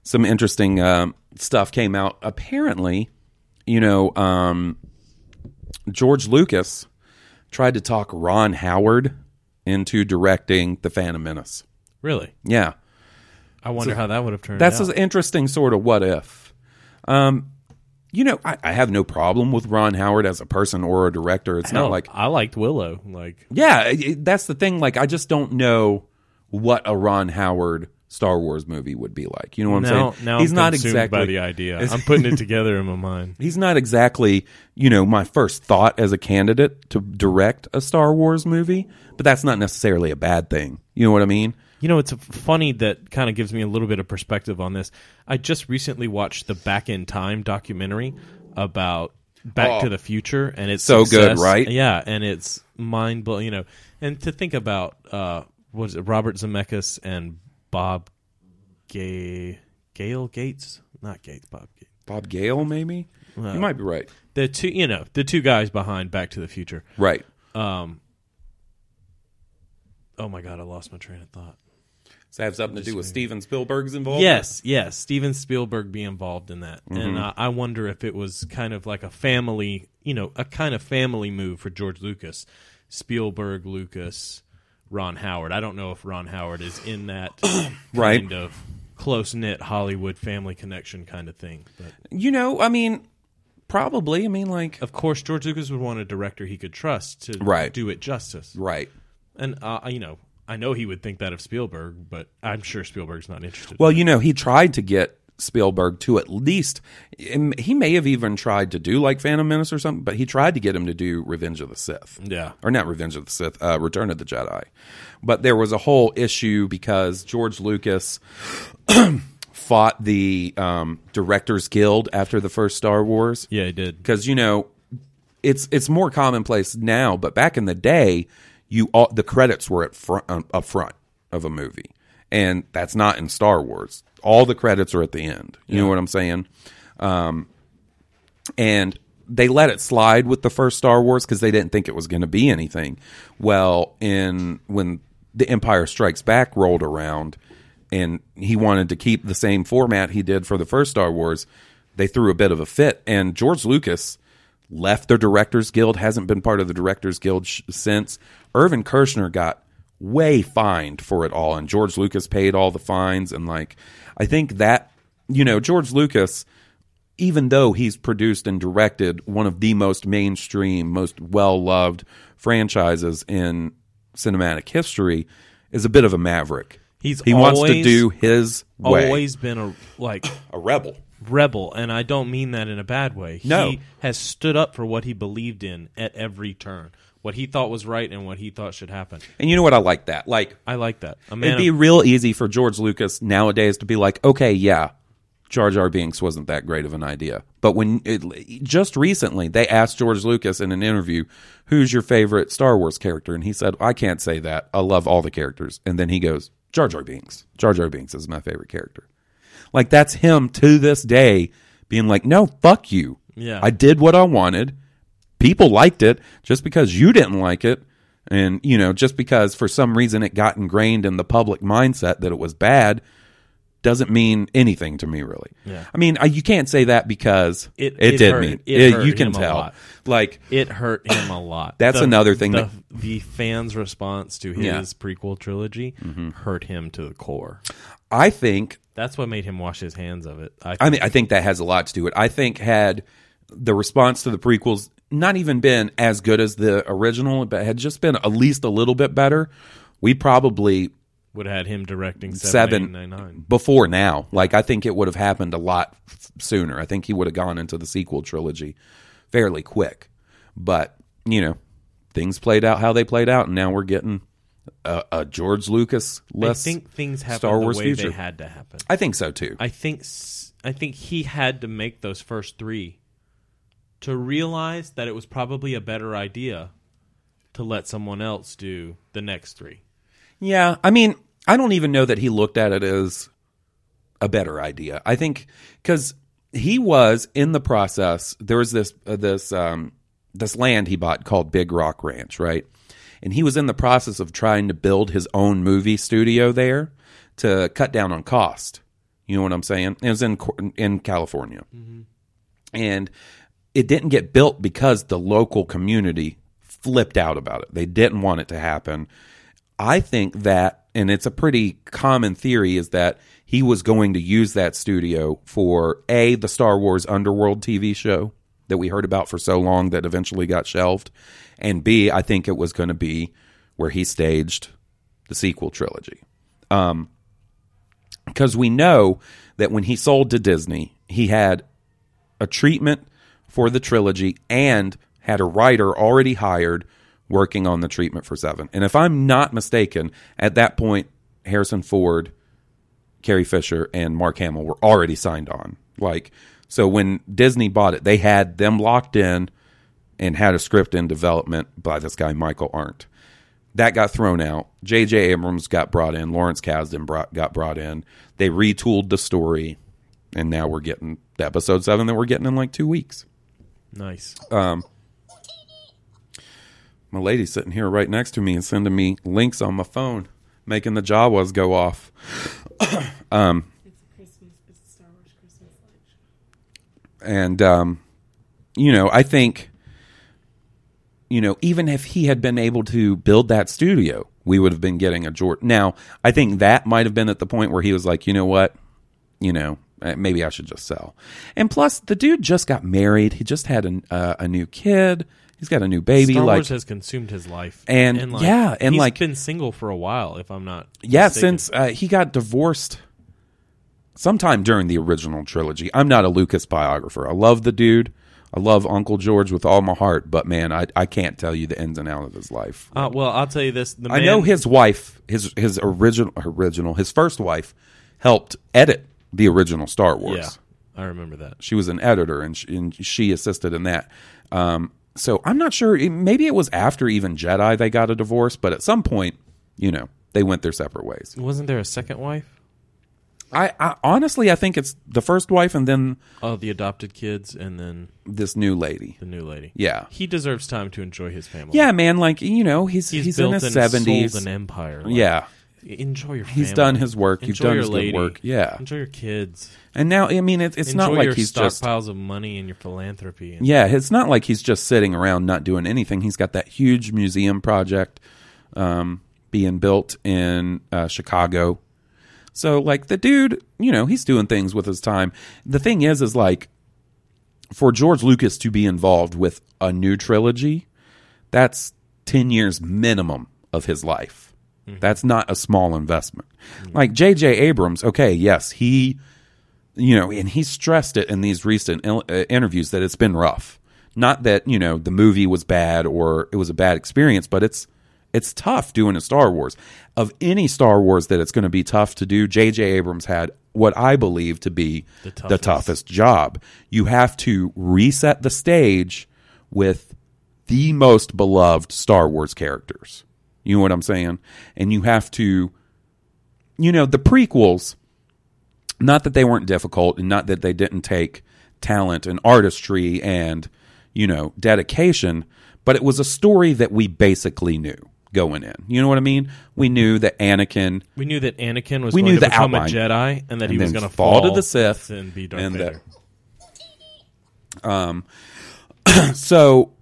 some interesting um, stuff came out. Apparently, you know, um, George Lucas tried to talk Ron Howard into directing The Phantom Menace. Really, Yeah. I wonder how that would have turned out. That's out. an interesting sort of what if. Um, you know, I, I have no problem with Ron Howard as a person or a director. It's Hell, not like I liked Willow. Like Yeah, it- that's the thing. Like, I just don't know what a Ron Howard Star Wars movie would be like. You know what I'm now, saying? now he's I'm not exactly by the idea. I'm putting it together in my mind. He's not exactly, you know, my first thought as a candidate to direct a Star Wars movie, but that's not necessarily a bad thing. You know what I mean? You know, it's funny that kind of gives me a little bit of perspective on this. I just recently watched the Back in Time documentary about Back Oh. to the Future, and it's So good, right? Yeah, and it's mind blowing. You know, and to think about uh, was it Robert Zemeckis and Bob Gay Gale Gates, not Gates, Bob Gates. Bob Gale, maybe? you might be right. The two, you know, the two guys behind Back to the Future. Right. Um, oh my god, I lost my train of thought. Does that have something to do with Steven Spielberg's involvement? Yes, yes. Steven Spielberg be involved in that, Mm-hmm. and uh, I wonder if it was kind of like a family, you know, a kind of family move for George Lucas, Spielberg, Lucas, Ron Howard. I don't know if Ron Howard is in that Right. kind of close knit Hollywood family connection kind of thing. But You know, I mean, probably. I mean, like, of course, George Lucas would want a director he could trust to Right. do it justice. right. And uh, you know, I know he would think that of Spielberg, but I'm sure Spielberg's not interested. Well, you know, he tried to get Spielberg to at least, he may have even tried to do like Phantom Menace or something, but he tried to get him to do Revenge of the Sith. Yeah. Or not Revenge of the Sith, uh, Return of the Jedi. But there was a whole issue because George Lucas fought the um, Directors Guild after the first Star Wars yeah, he did. because you know it's it's more commonplace now, but back in the day, you all, the credits were at front um, up front of a movie, and that's not in Star Wars. All the credits are at the end. You know what I'm saying? Um, and they let it slide with the first Star Wars because they didn't think it was going to be anything. Well, in when the Empire Strikes Back rolled around, and he wanted to keep the same format he did for the first Star Wars, they threw a bit of a fit, and George Lucas left the Directors Guild, hasn't been part of the Directors Guild sh- since. Irvin Kershner got way fined for it all, and George Lucas paid all the fines, and like I think that you know George Lucas even though he's produced and directed one of the most mainstream, most well loved franchises in cinematic history, is a bit of a maverick. He's he wants to do his way. always been a like a rebel. rebel and i don't mean that in a bad way No. he has stood up for what he believed in at every turn what he thought was right and what he thought should happen And you know what? I like that. Like i like that it'd be of- real easy for George Lucas nowadays to be like, okay, yeah, Jar Jar Binks wasn't that great of an idea. But when it, just recently they asked George Lucas in an interview, "Who's your favorite Star Wars character?" and he said, "I can't say that. I love all the characters." And then he goes, "Jar Jar Binks. Jar Jar Binks is my favorite character." Like that's him to this day being like, "No, fuck you. Yeah. I did what I wanted. People liked it. Just because you didn't like it, and you know, just because for some reason it got ingrained in the public mindset that it was bad." Doesn't mean anything to me, really. Yeah. I mean, I, you can't say that because It- it, it did hurt- mean it it- you can tell. Like, It hurt him a lot. That's another thing The, that- the fans' response to his Yeah. Mm-hmm. prequel trilogy hurt him to the core. I think That's what made him wash his hands of it. I, I mean, I think that has a lot to do with it. I think had the response to the prequels not even been as good as the original, but had just been at least a little bit better, we probably would have had him directing seven, seven eight, nine, nine. before now. Like I think it would have happened a lot f- sooner. I think he would have gone into the sequel trilogy fairly quick. But you know, things played out how they played out, and now we're getting a, a George Lucas less. I think things happened Star the Wars way future. they had to happen. I think so too. I think I think he had to make those first three to realize that it was probably a better idea to let someone else do the next three. Yeah, I mean, I don't even know that he looked at it as a better idea. I think because he was in the process. There was this uh, this um, this land he bought called Big Rock Ranch, right? And he was in the process of trying to build his own movie studio there to cut down on cost. You know what I'm saying? It was in in California, and it didn't get built because the local community flipped out about it. They didn't want it to happen. I think that, and it's a pretty common theory, is that he was going to use that studio for A, the Star Wars Underworld TV show that we heard about for so long that eventually got shelved, and B, I think it was going to be where he staged the sequel trilogy. Um, because we know that when he sold to Disney, he had a treatment for the trilogy and had a writer already hired working on the treatment for seven. And if I'm not mistaken, at that point, Harrison Ford, Carrie Fisher, and Mark Hamill were already signed on. Like, so when Disney bought it, they had them locked in and had a script in development by this guy, Michael Arndt. That got thrown out. J.J. Abrams got brought in. Lawrence Kasdan brought, got brought in. They retooled the story, and now we're getting the episode seven that we're getting in like two weeks. Nice. Um, My lady's sitting here right next to me and sending me links on my phone, making the Jawas go off. It's a Christmas, it's a Star Wars Christmas selection. And, um, you know, I think, you know, even if he had been able to build that studio, we would have been getting a George. Now, I think that might have been at the point where he was like, you know what? You know, maybe I should just sell. And plus, the dude just got married. He just had a, uh, a new kid. He's got a new baby. Star like, Wars has consumed his life, And, like, yeah, and, he's like- been single for a while. If I'm not, Yeah, mistaken. since uh, he got divorced sometime during the original trilogy. I'm not a Lucas biographer. I love the dude. I love Uncle George with all my heart, but man, I, I can't tell you the ins and outs of his life. Uh, well, I'll tell you this: the I know his wife, his his original original, his first wife, helped edit the original Star Wars. Yeah, I remember that. She was an editor, and she, and she assisted in that. Um, so I'm not sure. Maybe it was after even Jedi they got a divorce, but at some point, you know, they went their separate ways. Wasn't there a second wife? I, I honestly, I think it's the first wife and then Oh, the adopted kids, and then this new lady. the new lady. Yeah, he deserves time to enjoy his family. yeah, man. Like you know, he's he's, he's, built in his seventies. an empire. Like, Yeah, enjoy your. Family. He's done his work. You've Enjoy done your his good lady. work. Yeah. enjoy your kids. and now I mean, it, it's enjoy not like your he's just stockpiles of money and your philanthropy. And yeah, it's not like he's just sitting around not doing anything. He's got that huge museum project um, being built in uh, Chicago. So like the dude, you know, he's doing things with his time. The thing is, is like for George Lucas to be involved with a new trilogy, that's ten years minimum of his life. That's not a small investment. Like J.J. Abrams, okay, yes, he you know, and he stressed it in these recent uh, interviews that it's been rough. Not that you know the movie was bad or it was a bad experience, but it's It's tough doing a Star Wars. Of any Star Wars that it's going to be tough to do, J.J. Abrams had what I believe to be the toughest. toughest job. You have to reset the stage with the most beloved Star Wars characters. You know what I'm saying? And you have to, you know, the prequels, not that they weren't difficult and not that they didn't take talent and artistry and, you know, dedication, but it was a story that we basically knew going in. You know what I mean? We knew that Anakin We knew that Anakin was We going knew to the become outline. a Jedi and that he was going to fall fall to the Sith and be Darth and Vader. Um, so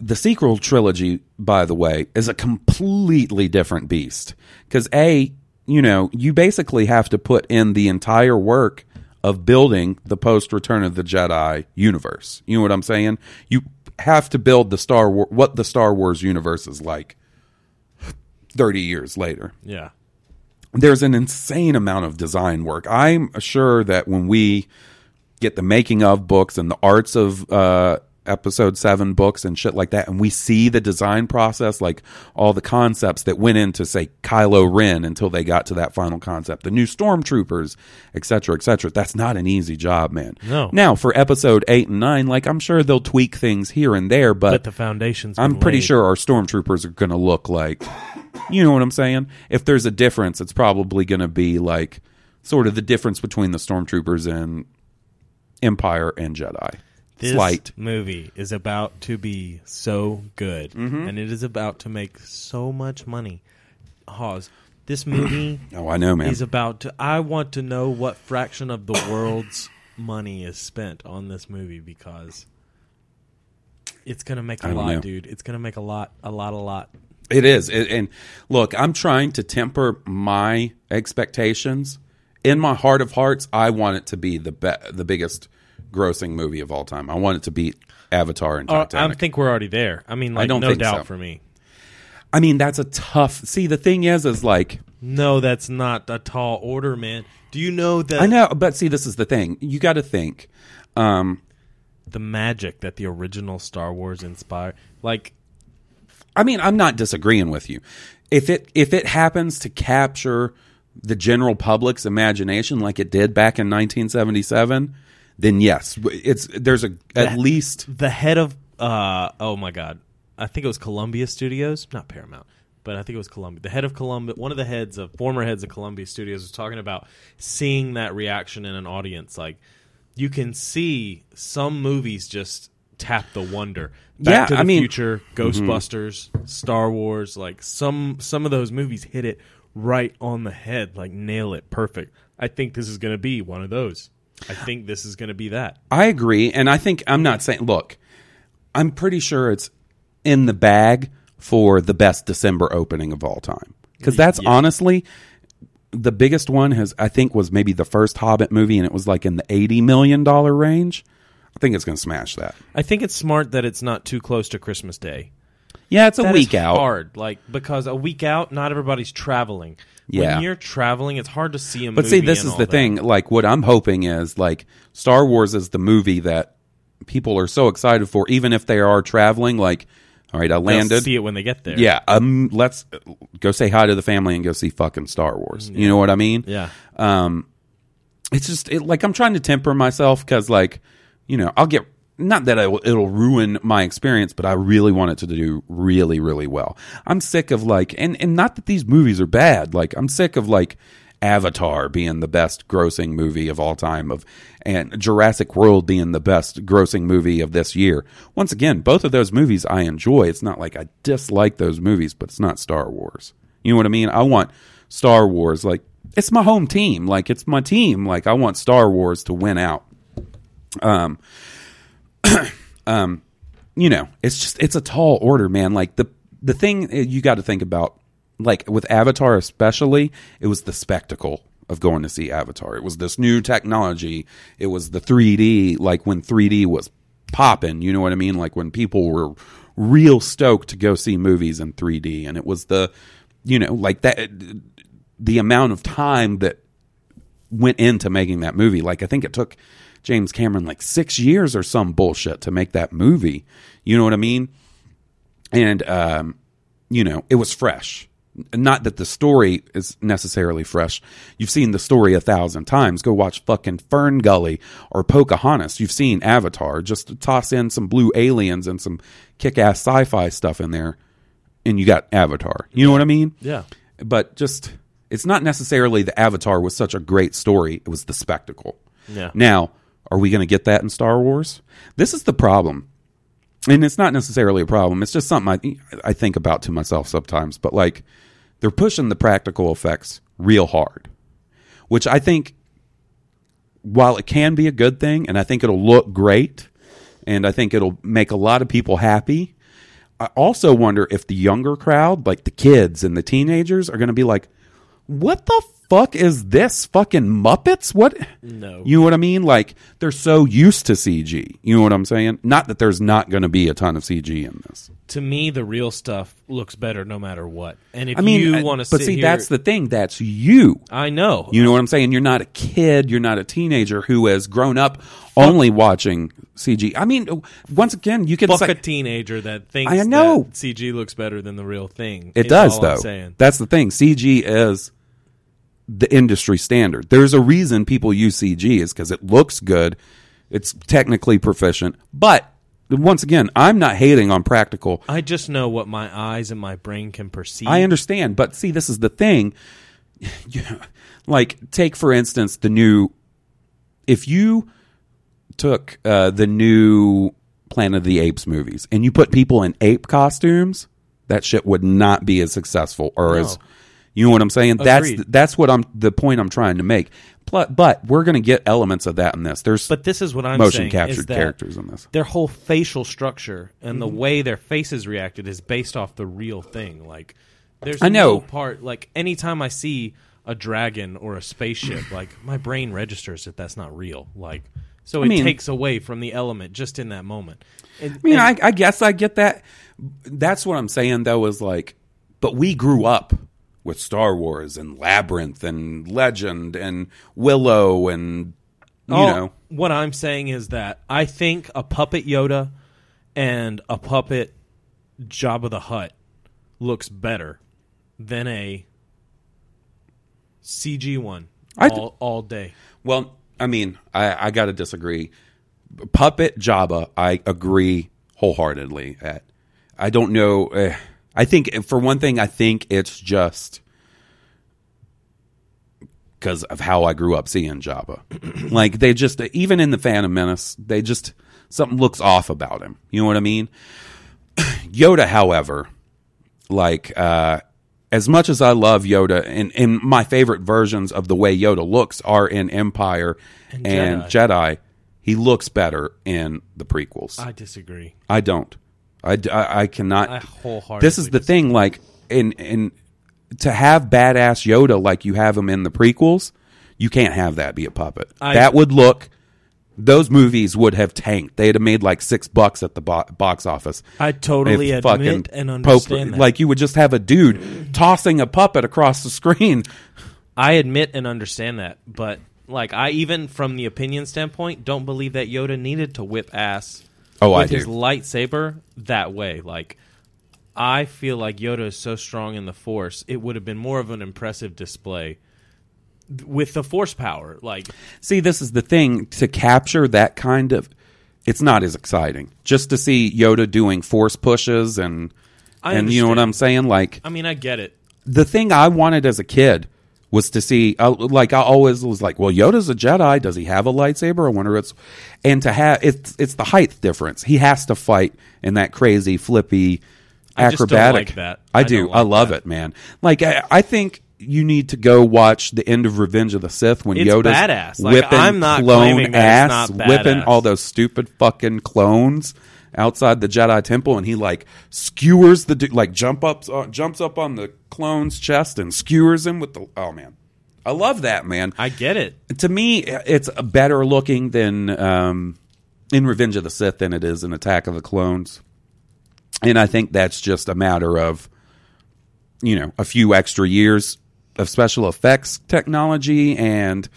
the sequel trilogy, by the way, is a completely different beast. Because A, you know, you basically have to put in the entire work of building the post Return of the Jedi universe. You know what I'm saying? You have to build the Star War- what the Star Wars universe is like 30 years later Yeah. there's an insane amount of design work. I'm sure that when we get the making of books and the arts of uh, episode seven books and shit like that, and we see the design process, like all the concepts that went into, say, Kylo Ren until they got to that final concept, the new stormtroopers, et cetera, et cetera. That's not an easy job, man. No. Now, for episode eight and nine, like I'm sure they'll tweak things here and there, but, But the foundations. I'm pretty laid. sure our stormtroopers are going to look like, you know what I'm saying? If there's a difference, it's probably going to be like sort of the difference between the stormtroopers and Empire and Jedi. This Slight. movie is about to be so good, Mm-hmm. and it is about to make so much money. Hawes, this movie Oh, I know, man. is about to. I want to know what fraction of the world's money is spent on this movie because it's gonna make a lot, know. dude. It's gonna make a lot, a lot, a lot. It is. It, and look, I'm trying to temper my expectations. In my heart of hearts, I want it to be the be- the biggest grossing movie of all time. I want it to beat Avatar and Uh, I think we're already there. I mean, like, don't no doubt so. for me. I mean, that's a tough. See, the thing is, is like No, that's not a tall order, man. Do you know that I know, but see, this is the thing. You got to think. Um, the magic that the original Star Wars inspired? Like, I mean, I'm not disagreeing with you. If it if it happens to capture the general public's imagination like it did back in 1977, then yes, it's there's a at least the head of uh oh my god. I think it was columbia studios not paramount but i think it was columbia the head of columbia one of the heads of former heads of columbia studios was talking about seeing that reaction in an audience. Like you can see some movies just tap the wonder. Back Yeah, to the I mean- Mm-hmm. future ghostbusters star wars like some some of those movies hit it right on the head like nail it perfect. I think this is going to be one of those i think this is going to be that I agree, and I think I'm not saying. Look, I'm pretty sure it's in the bag for the best December opening of all time because that's honestly the biggest one. Has I think was maybe the first Hobbit movie, and it was like in the eighty million dollar range. I think it's going to smash that. I think it's smart that it's not too close to Christmas Day. Yeah, it's a That week out. hard, like because a week out, not everybody's traveling. Yeah. when you're traveling, it's hard to see a movie. But see, this is the that. thing. Like, what I'm hoping is like Star Wars is the movie that people are so excited for, even if they are traveling. Like, all right, I They'll landed. see it when they get there. Yeah, um, let's go say hi to the family and go see fucking Star Wars. You know what I mean? yeah. Um, it's just it, like I'm trying to temper myself because, like, you know, I'll get not that it'll, ruin my experience, but I really want it to do really, really well. I'm sick of like, and and not that these movies are bad. Like, I'm sick of like Avatar being the best grossing movie of all time, of and Jurassic World being the best grossing movie of this year. Once again, both of those movies I enjoy. It's not like I dislike those movies, but it's not Star Wars. You know what I mean? I want Star Wars like it's my home team. Like it's my team. Like I want Star Wars to win out. Um um you know, it's just it's a tall order, man. Like the the thing you got to think about like with Avatar especially, it was the spectacle of going to see Avatar. It was this new technology. It was the 3D like when 3D was popping, you know what I mean? Like when people were real stoked to go see movies in 3D and it was the you know, like that the amount of time that went into making that movie. Like I think it took James Cameron like six years or some bullshit to make that movie. You know what I mean? And um, you know, it was fresh. Not that the story is necessarily fresh. You've seen the story a thousand times. Go watch fucking Fern Gully or Pocahontas. You've seen Avatar. Just toss in some blue aliens and some kick ass sci fi stuff in there, and you got Avatar. You know what I mean? Yeah. But just, it's not necessarily the Avatar was such a great story, it was the spectacle. Yeah. Now, are we going to get that in Star Wars? This is the problem. And it's not necessarily a problem. It's just something I I think about to myself sometimes. But like they're pushing the practical effects real hard, which I think while it can be a good thing and I think it'll look great and I think it'll make a lot of people happy, I also wonder if the younger crowd, like the kids and the teenagers, are going to be like, what the fuck is this? Fucking Muppets? What? No. You know what I mean? Like, they're so used to CG. You know what I'm saying? Not that there's not going to be a ton of CG in this. To me, the real stuff looks better no matter what. And if I mean, you uh, want to, but see, that's the thing. That's you. I know. You know what I'm saying? You're not a kid. You're not a teenager who has grown up only watching CG. I mean, once again, you can Fuck say a teenager that thinks I know. CG looks better than the real thing. It does though. I'm saying. That's the thing. CG is the industry standard. There's a reason people use CG is because it looks good. It's technically proficient. But once again, I'm not hating on practical. I just know what my eyes and my brain can perceive. I understand, but see, this is the thing. You- like, take for instance the new. If you took uh, the new Planet of the Apes movies and you put people in ape costumes, that shit would not be as successful or as. You know what I'm saying? That's Agreed. that's what I'm the point I'm trying to make. Pl- But we're going to get elements of that in this. There's But this is what I'm motion saying, captured that characters in this. Their whole facial structure and the Mm-hmm. way their faces reacted is based off the real thing. Like, there's I know. no part. Like, anytime I see a dragon or a spaceship, like my brain registers that that's not real. Like, so I it mean- takes away from the element just in that moment. And- I mean, and- I, I guess I get that. That's what I'm saying, though, is like, but we grew up with Star Wars and Labyrinth and Legend and Willow and, you Oh, know, what I'm saying is that I think a puppet Yoda and a puppet Jabba the Hutt looks better than a CG one I th- all, all day. well, I mean, I, I got to disagree. Puppet Jabba, I agree wholeheartedly at. I don't know. Uh, I think, for one thing, I think it's just because of how I grew up seeing Jabba. like they just, even in the Phantom Menace, they just something looks off about him. You know what I mean? Yoda, however, like uh, as much as I love Yoda, and, and my favorite versions of the way Yoda looks are in Empire and, Jedi. He looks better in the prequels. I disagree. I don't. I, I- I cannot. I wholeheartedly This is the thing. Like in in to have badass Yoda like you have him in the prequels, you can't have that be a puppet. I- that would look. Those movies would have tanked. They'd have made like six bucks at the bo- box office. I totally If admit and Pope- understand that. Like you would just have a dude tossing a puppet across the screen. I admit and understand that, but like I even from the opinion standpoint don't believe that Yoda needed to whip ass Oh, I with his do. lightsaber that way. Like I feel like Yoda is so strong in the Force, it would have been more of an impressive display with the Force power. Like See, this is the thing to capture that kind of. It's not as exciting just to see Yoda doing force pushes and I and you know what understand. I'm saying. Like I mean, I get it. the thing I wanted as a kid was to see, uh, like I always was like, well, Yoda's a Jedi. Does he have a lightsaber? I wonder it's, and to have it's it's the height difference. He has to fight in that crazy flippy I just don't acrobatic. like that. I, I do. don't I love that. it, man. Like I, I think. You need to go watch the end of Revenge of the Sith when It's Yoda's badass. Like, whipping I'm not clone claiming that it's ass, not whipping all those stupid fucking clones outside the Jedi temple, and he like skewers the like jump up, uh, jumps up on the clone's chest and skewers him with the. Oh man, I love that man. I get it. to me, it's better looking than um, in Revenge of the Sith than it is in Attack of the Clones, and I think that's just a matter of you know a few extra years of special effects technology and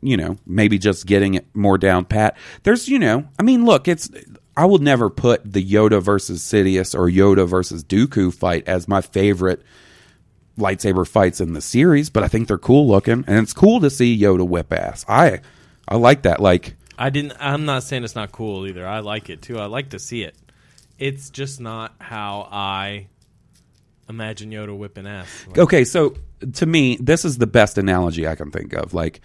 you know maybe just getting it more down pat there's you know i mean look it's I will never put the Yoda versus Sidious or Yoda versus Dooku fight as my favorite lightsaber fights in the series, but I think they're cool looking, and it's cool to see Yoda whip ass. I I like that. Like I didn't. I'm not saying it's not cool either. I like it too. I like to see it. It's just not how I imagine Yoda whipping ass. Like, okay, so to me, this is the best analogy I can think of. Like,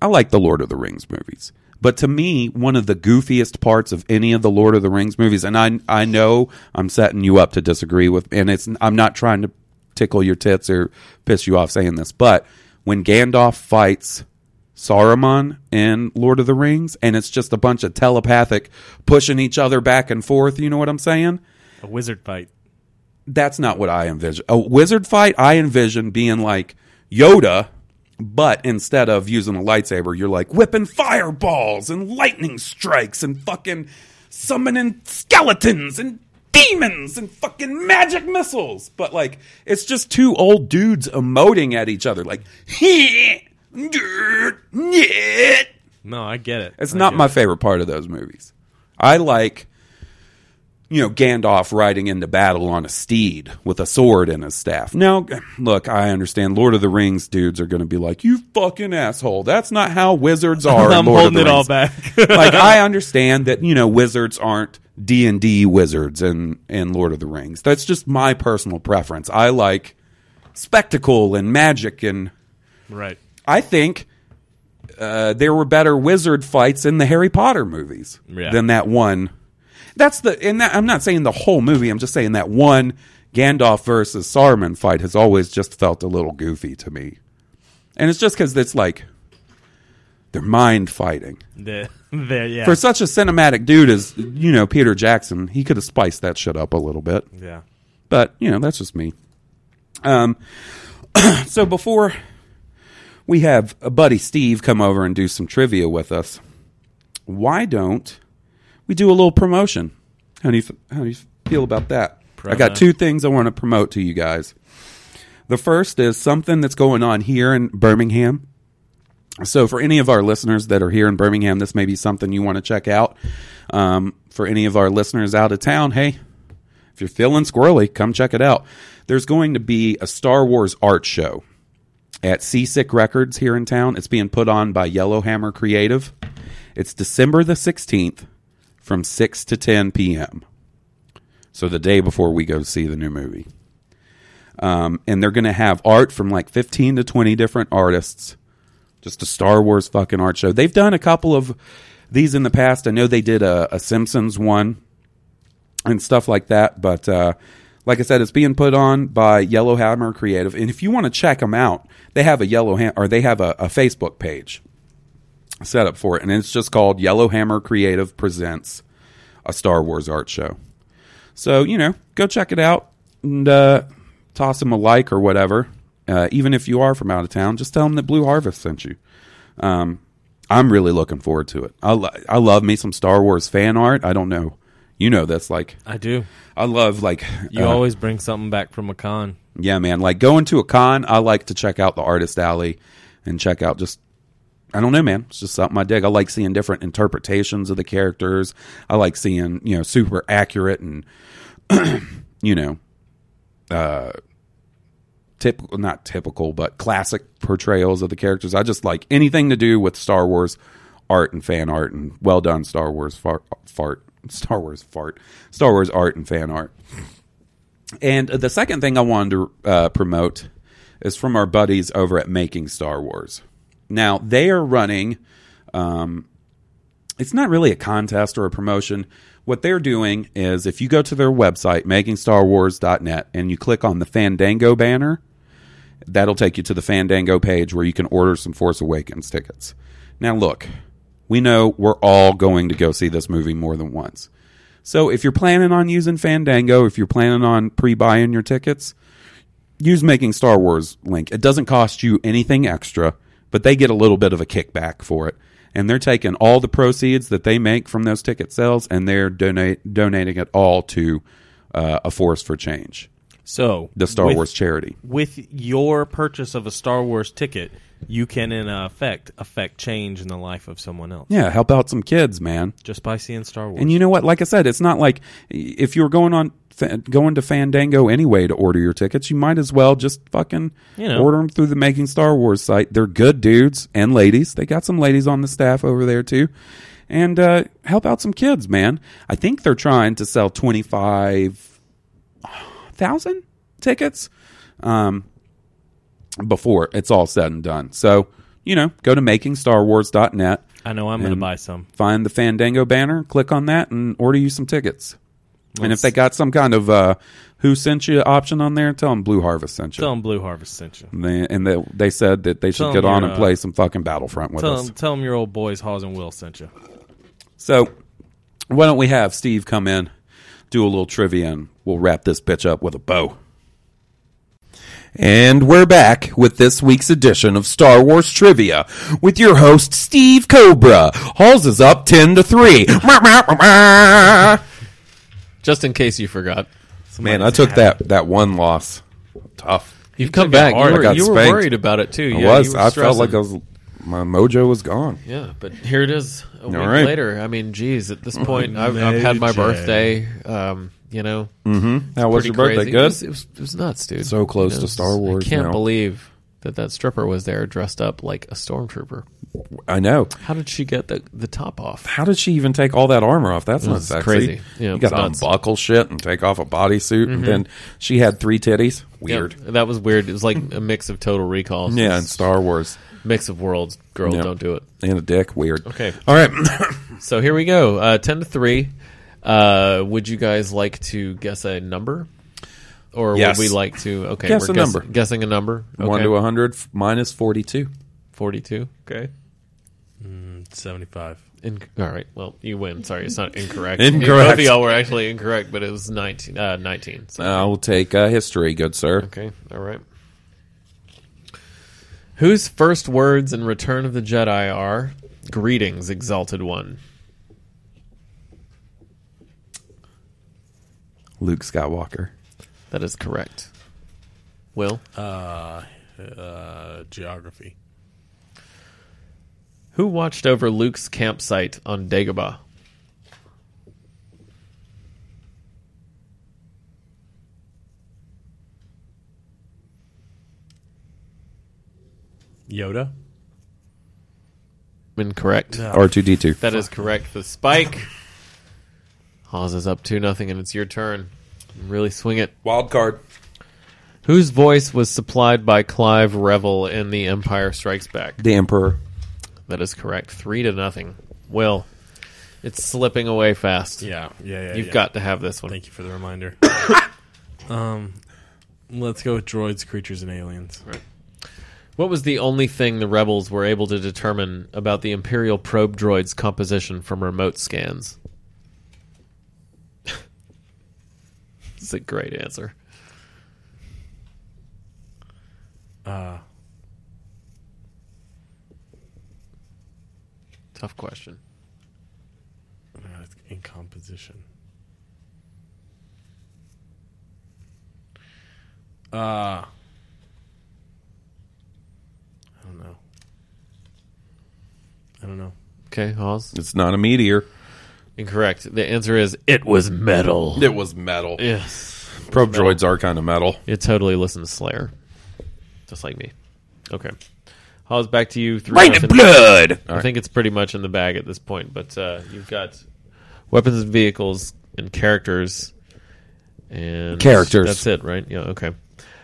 I like the Lord of the Rings movies, but to me, one of the goofiest parts of any of the Lord of the Rings movies, and I I know I'm setting you up to disagree with, and it's I'm not trying to tickle your tits or piss you off saying this, but when Gandalf fights Saruman in Lord of the Rings, and it's just a bunch of telepathic pushing each other back and forth. You know what I'm saying? a wizard fight. that's not what I envision. A wizard fight, I envision being like Yoda, but instead of using a lightsaber, you're like whipping fireballs and lightning strikes and fucking summoning skeletons and demons and fucking magic missiles. But like, it's just two old dudes emoting at each other, like, No, I get it. it's I not my it. favorite part of those movies. I like, you know, Gandalf riding into battle on a steed with a sword in his staff. Now, look, I understand Lord of the Rings dudes are going to be like, you fucking asshole. That's not how wizards are. I'm Lord holding it all back. like, I understand that, you know, wizards aren't D and D wizards in, in Lord of the Rings. That's just my personal preference. I like spectacle and magic and right. I think uh, there were better wizard fights in the Harry Potter movies Yeah. than that one. That's the and that, I'm not saying the whole movie. I'm just saying that one Gandalf versus Saruman fight has always just felt a little goofy to me, and it's just because it's like they're mind fighting. The, the, yeah. For such a cinematic dude as you know Peter Jackson, he could have spiced that shit up a little bit. yeah. But you know, that's just me. Um, so before we have a buddy Steve come over and do some trivia with us, why don't we do a little promotion? How do you how do you feel about that? I got two things I want to promote to you guys. The first is something that's going on here in Birmingham. So, for any of our listeners that are here in Birmingham, this may be something you want to check out. Um, for any of our listeners out of town, hey, if you're feeling squirrely, come check it out. There's going to be a Star Wars art show at Seasick Records here in town. It's being put on by Yellowhammer Creative. It's December the 16th from 6 to 10 p.m. So the day before we go see the new movie. Um, and they're going to have art from like 15 to 20 different artists. Just a Star Wars fucking art show. They've done a couple of these in the past. I know they did a, a Simpsons one and stuff like that. But uh, like I said, it's being put on by Yellowhammer Creative, and if you want to check them out, they have a Yellowhammer or they have a, a Facebook page set up for it, and it's just called Yellowhammer Creative presents a Star Wars art show. So you know, go check it out and uh, toss them a like or whatever. Uh, even if you are from out of town, just tell them that Blue Harvest sent you. Um, I'm really looking forward to it. I, lo- I love me some Star Wars fan art. I don't know. You know that's like I do. I love like You uh, always bring something back from a con. yeah man like going to a con I like to check out the artist alley and check out just I don't know man. It's just something I dig. I like seeing different interpretations of the characters. I like seeing you know super accurate and you know uh typical not typical but classic portrayals of the characters. I just like anything to do with Star Wars art and fan art and well done Star Wars fart, fart Star Wars fart Star Wars art and fan art. And the second thing I wanted to uh, promote is from our buddies over at Making Star Wars. Now they are running. Um, it's not really a contest or a promotion. What they're doing is if you go to their website, makingstarwars.net, and you click on the Fandango banner, that'll take you to the Fandango page where you can order some Force Awakens tickets. Now, look, we know we're all going to go see this movie more than once. So if you're planning on using Fandango, if you're planning on pre-buying your tickets, use Making Star Wars link. It doesn't cost you anything extra, but they get a little bit of a kickback for it. And they're taking all the proceeds that they make from those ticket sales and they're donate, donating it all to uh, a Force for Change, So the Star with- Wars charity. with your purchase of a Star Wars ticket, you can in effect affect change in the life of someone else Yeah, help out some kids, man. just by seeing Star Wars. And you know what? Like I said, it's not like if you were going on fa- going to Fandango anyway to order your tickets, you might as well just fucking You know. order them through the Making Star Wars site. They're good dudes and ladies. They got some ladies on the staff over there too. And uh, help out some kids, man. I think they're trying to sell twenty five thousand tickets um, before it's all said and done. So you know, go to makingstarwars.net I know I'm going to buy some. find the Fandango banner, click on that, and order you some tickets. and if they got some kind of uh, "Who sent you" option on there, tell them Blue Harvest sent you. Tell them Blue Harvest sent you. And they, and they, they said that they should Tell get on and uh, play some fucking Battlefront with Tell us. them, tell them your old boys Hawes and Will sent you. So why don't we have Steve come in, do a little trivia, and we'll wrap this bitch up with a bow. And we're back with this week's edition of Star Wars Trivia with your host Steve Cobra. Hawes is up ten to three. Just in case you forgot. Man, I took that that one loss. Tough. You've come took it back. hard. You I were, got you were spanked. worried about it too. I Yeah, was. I felt like I was. My mojo was gone. Yeah, but here it is. A week right. later. I mean, geez, at this point, I've, I've had my birthday. Um, you know, Mm-hmm. How was your birthday? crazy. Good. It was, it was, it was nuts, dude. So close You to Star Wars I can't now. believe that that stripper was there dressed up like a stormtrooper. I know. How did she get the the top off? How did she even take all that armor off? That's not sexy. crazy. Yeah, you got to. Mm-hmm. unbuckle shit and take off a bodysuit, and then she had three titties. Weird. That was weird. It was like a mix of Total Recall. Yeah, and Star Wars mix of worlds. Girl, don't do it. and a dick. Weird. Okay. All right. So here we go. Uh, Ten to three. Uh, would you guys like to guess a number, or Yes. would we like to? Okay, Guess we're a guess- number. Guessing a number. Okay. One to a hundred f- minus forty-two. Forty-two. Okay. Seventy-five. In- all right. Well, you win. Sorry, it's not incorrect. Incorrect. Both of y'all were actually incorrect, but it was nineteen. Uh, Nineteen. So, I will take uh, history, good sir. okay. All right. Whose first words in Return of the Jedi are "Greetings, Exalted One"? Luke Skywalker. That is correct. Will. Uh, uh, geography. Who watched over Luke's campsite on Dagobah? Yoda. Incorrect. R two D two. That is correct. The spike. Hawes is up two nothing, and it's your turn. Really swing it. Wild card. Whose voice was supplied by Clive Revill in The Empire Strikes Back? The Emperor. That is correct. Three to nothing. Will. It's slipping away fast. Yeah, yeah, yeah. You've yeah. got to have this one. Thank you for the reminder. um, let's go with droids, creatures, and aliens. Right. What was the only thing the rebels were able to determine about the Imperial probe droid's composition from remote scans? It's a great answer. Uh, Tough question. uh, in composition. Uh, I don't know. I don't know. Okay, Hawes. It's not a meteor. Incorrect. The answer is it was metal. It was metal. Yes. Probe droids are kind of metal. It totally listens to Slayer. Just like me. Okay. Hawes, back to you. Three Rain and blood. I think it's pretty much in the bag at this point, but uh, you've got weapons and vehicles and characters. And Characters. That's it, right? Yeah, okay.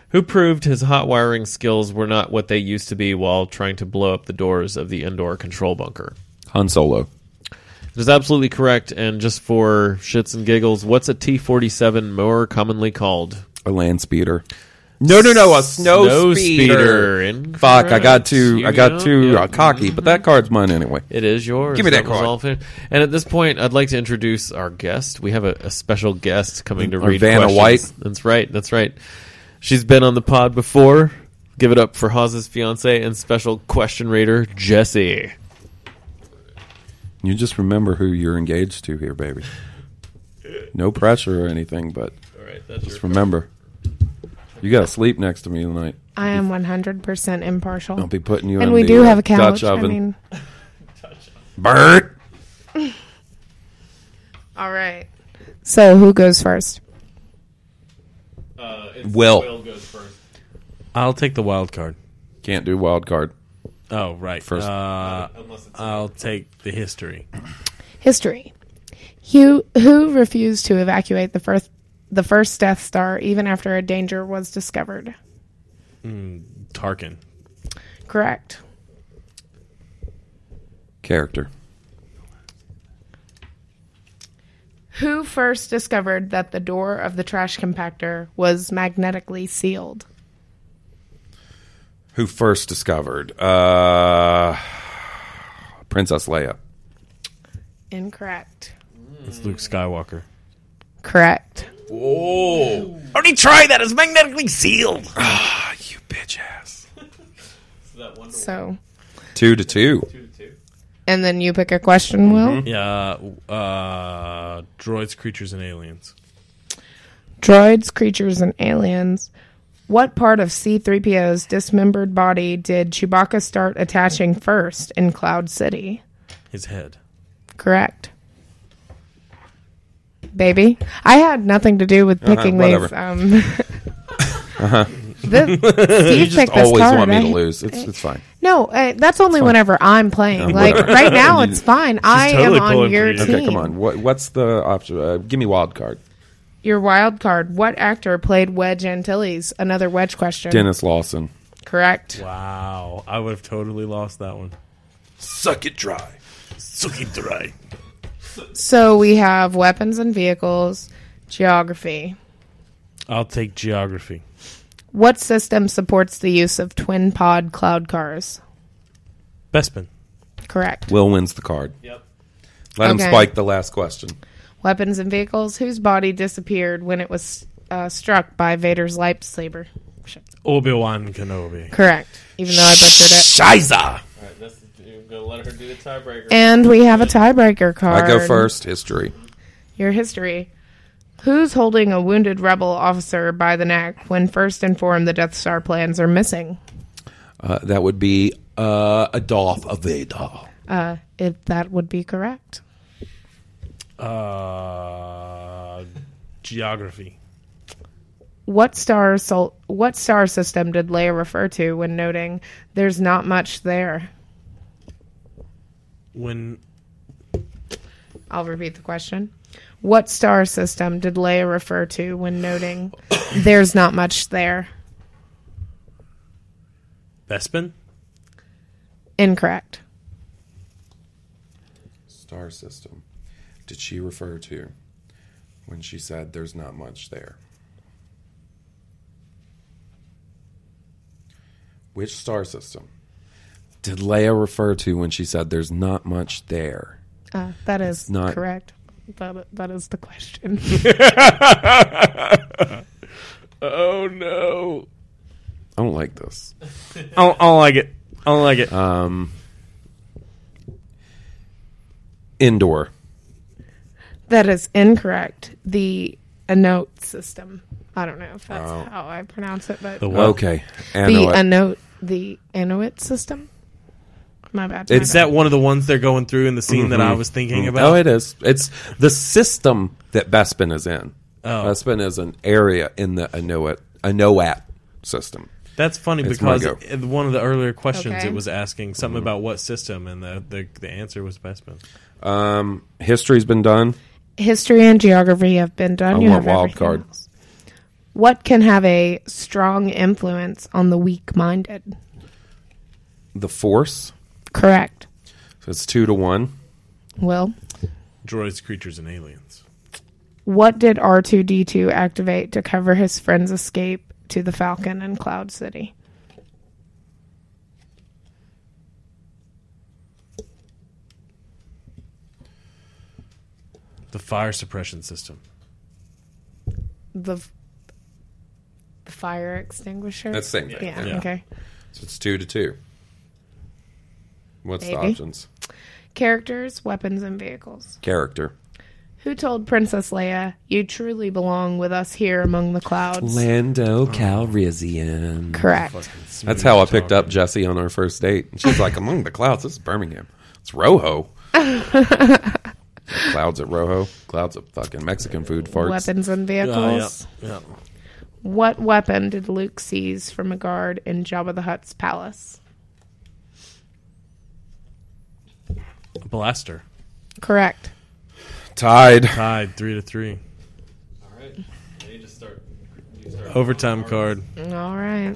Who proved his hot wiring skills were not what they used to be while trying to blow up the doors of the Endor control bunker? Han Solo. It is absolutely correct. And just for shits and giggles, what's a T 47 more commonly called? A land speeder. No, no, no, a snow, Snow speeder. Incorrect. Fuck, I got too, You I got know, too yeah. uh, cocky, but that card's mine anyway. It is yours. Give me that was card. all. And at this point, I'd like to introduce our guest. We have a, a special guest coming to Our read Vanna questions. White. That's right. That's right. She's been on the pod before. Give it up for Hawes's fiance and special question reader Jesse. You just remember who you're engaged to here, baby. No pressure or anything, but All right, that's just remember. You got to sleep next to me tonight. I am 100% impartial. I'll be putting you on me. and we the, do uh, have a couch. Dutch oven. I mean, Bert. all right. So who goes first? Uh, Will. Will goes first. I'll take the wild card. Can't do wild card. Oh, right. First. Uh, I'll take the history. History. Who who refused to evacuate the first the first Death Star even after a danger was discovered? Tarkin. Correct. Character. Who first discovered that the door of the trash compactor was magnetically sealed? Who first discovered? Uh, Princess Leia. Incorrect. It's Luke Skywalker. Correct. Whoa! Already tried that. It's magnetically sealed. Ah, you bitch ass. So, Two to two. and then you pick a question, Will. Yeah. Uh, droids, creatures, and aliens. Droids, creatures, and aliens. What part of C3PO's dismembered body did Chewbacca start attaching first in Cloud City? His head. Correct. Baby, I had nothing to do with picking these. whatever. Um, the, Steve You just picked this always card. want me I- to lose. It's it's fine. No, uh, that's only whenever I'm playing. Yeah, like right now, it's fine. I totally am on your team. Okay, come on. What what's the option? Uh, give me wild card. Your wild card. What actor played Wedge Antilles? Another Wedge question. Denis Lawson. Correct. Wow. I would have totally lost that one. Suck it dry. Suck it dry. So we have weapons and vehicles, geography. I'll take geography. What system supports the use of twin pod cloud cars? Bespin. Correct. Will wins the card. Yep. Let him Okay. spike the last question. Weapons and vehicles. Whose body disappeared when it was uh, struck by Vader's lightsaber? Obi Wan Kenobi. Correct. Even though I butchered it. Shiza. All right, you're gonna let her do the tiebreaker. And we have a tiebreaker card. I go first. History. Your history. Who's holding a wounded rebel officer by the neck when first informed the Death Star plans are missing? Uh, that would be uh, Adolf Vader. Uh, if that would be correct. Uh, geography. What star sol- what star system did Leia refer to when noting there's not much there? When I'll repeat the question. What star system did Leia refer to when noting there's not much there? Bespin. Incorrect. Star system. Did she refer to when she said there's not much there? Which star system did Leia refer to when she said there's not much there? Uh, that is not- correct. That, that is the question. Oh no. I don't like this. I don't, I don't like it. I don't like it. Um, Endor. That is incorrect. The Anoat system. I don't know if that's Oh. how I pronounce it, but The what? Okay. the Anoa. Anoat, the Inuit system. My bad. my It's Is bad. that one of the ones they're going through in the scene that I mm-hmm. was thinking mm-hmm. about? Oh, it is. It's the system that Bespin is in. Oh. Bespin is an area in the Inuit Inuit system. That's funny It's because my in one of the earlier questions Okay. it was asking something mm-hmm. about what system, and the, the, the answer was Bespin. Um, history's been done. History and geography have been done. I you want have wild everything card. else. What can have a strong influence on the weak-minded? The Force. Correct. So it's two to one. Will, Droids, creatures, and aliens. what did R2D2 activate to cover his friend's escape to the Falcon and Cloud City? The fire suppression system. The, the fire extinguisher. That's the same thing. Yeah, Yeah. Okay. So it's two to two. What's the options? Characters, weapons, and vehicles. Character. Who told Princess Leia, "You truly belong with us here among the clouds"? Lando Calrissian. Correct. That's how I picked up Jesse on our first date. And she's like, among the clouds, this is Birmingham. It's Rojo. clouds at Rojo. Clouds of fucking Mexican food farts. Weapons and vehicles. yeah. What weapon did Luke seize from a guard in Jabba the Hutt's palace? Blaster. Correct. Tied. Tied three to three. All right. I need to start. Overtime card. All right.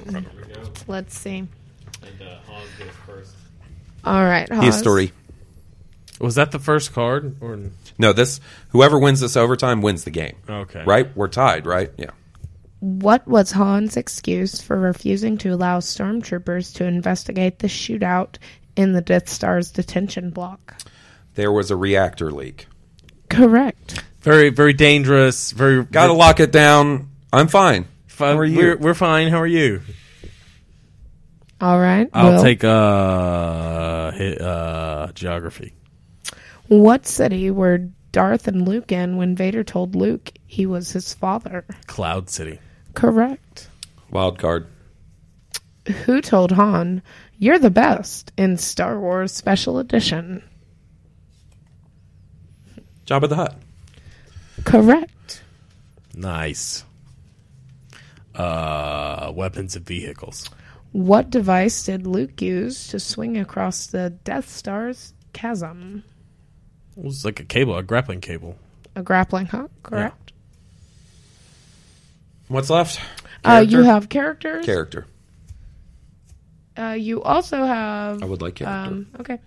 Let's see. And uh, Hans goes first. All right. Hawes. History. Was that the first card? Or No, this whoever wins this overtime wins the game. okay. Right? We're tied, right? Yeah. What was Han's excuse for refusing to allow stormtroopers to investigate the shootout in the Death Star's detention block? There was a reactor leak. Correct. Very, very dangerous. Very. Gotta very, lock it down. I'm fine. fi- How are you? We're, we're fine. How are you? All right. I'll Will. take uh, hi- uh geography. What city were Darth and Luke in when Vader told Luke he was his father? Cloud City. Correct. Wild card. Who told Han, "You're the best" in Star Wars Special Edition? Jabba the Hutt. Correct. Nice. Uh, weapons and vehicles. What device did Luke use to swing across the Death Star's chasm? It was like a cable, a grappling cable. A grappling hook, correct? What's left? Uh, you Character? have characters. Character. Uh, you also have. I would like character. Um, okay.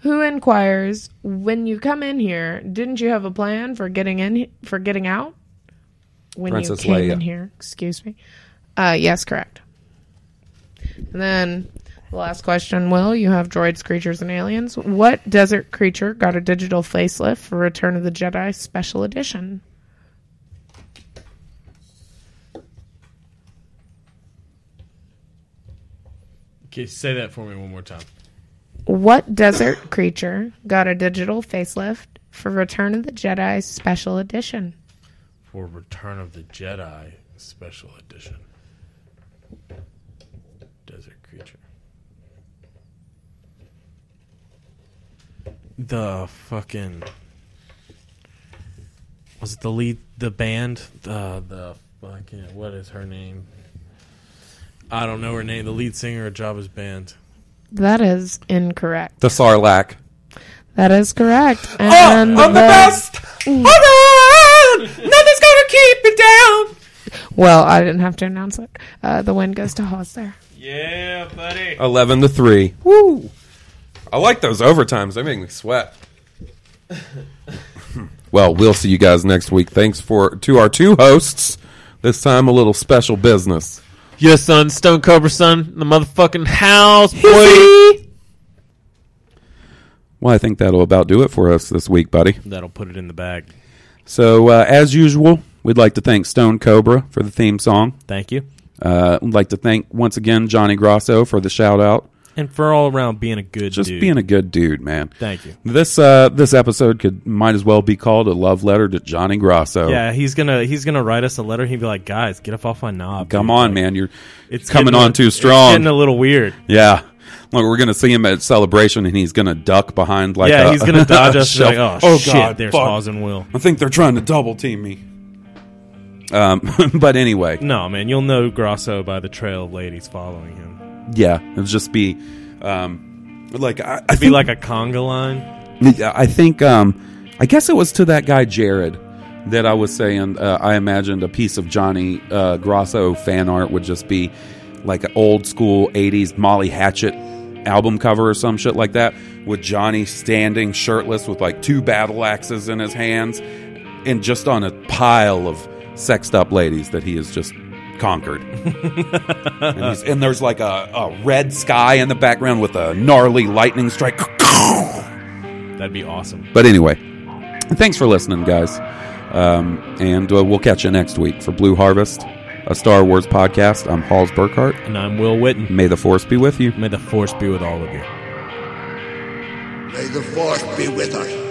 Who inquires when you come in here? Didn't you have a plan for getting in for getting out? When Princess you came Leia. in here, excuse me. Uh, yes, correct. And then the last question, Will, you have droids, creatures, and aliens. What desert creature got a digital facelift for Return of the Jedi Special Edition? Okay, say that for me one more time. What desert creature got a digital facelift for Return of the Jedi Special Edition? For Return of the Jedi Special Edition. Desert creature. The fucking was it the lead the band the the fucking what is her name? I don't know her name. The lead singer of Jabba's band. That is incorrect. The Sarlacc. That is correct. Oh, And I'm the best. Hold on. Nothing's gonna keep me down. Well, I didn't have to announce it. Uh, the win goes to Hawes there. Yeah, buddy. Eleven to three. Woo! I like those overtimes. They make me sweat. well, we'll see you guys next week. Thanks for to our two hosts. This time, a little special business. Yes, son. Stone Cobra, son. The motherfucking house, boy. Well, I think that'll about do it for us this week, buddy. That'll put it in the bag. So, uh, as usual, we'd like to thank Stone Cobra for the theme song. Thank you. Uh, we'd like to thank once again Johnny Grosso for the shout out. And for all around being a good Just dude. being a good dude, man. Thank you. This uh, this episode could might as well be called a love letter to Johnny Grosso. Yeah, he's gonna he's gonna write us a letter. He'd be like, "Guys, get up off my knob." Come dude." on, Like, man. You're It's coming on a- too it's strong. getting a little weird. yeah. Look, we're gonna see him at celebration, and he's gonna duck behind like yeah, a, he's gonna dodge us. Like, oh, shit, God, there's fuck. Hawes and Will. I think they're trying to double team me. Um, but anyway, No, man, you'll know Grosso by the trail of ladies following him. Yeah, it'll just be um, like I, I be think like a conga line. I think um, I guess it was to that guy Jared that I was saying. Uh, I imagined a piece of Johnny uh, Grosso fan art would just be like an old school '80s Molly Hatchet album cover or some shit like that, with Johnny standing shirtless with like two battle axes in his hands, and just on a pile of sexed up ladies that he is just conquered. and, he's, and there's like a, a red sky in the background with a gnarly lightning strike. That'd be awesome. But anyway, thanks for listening, guys. Um, and uh, we'll catch you next week for Blue Harvest, a Star Wars podcast. I'm Hawes Burkhart. And I'm Will Witten. May the Force be with you. May the force be with all of you. May the force be with us.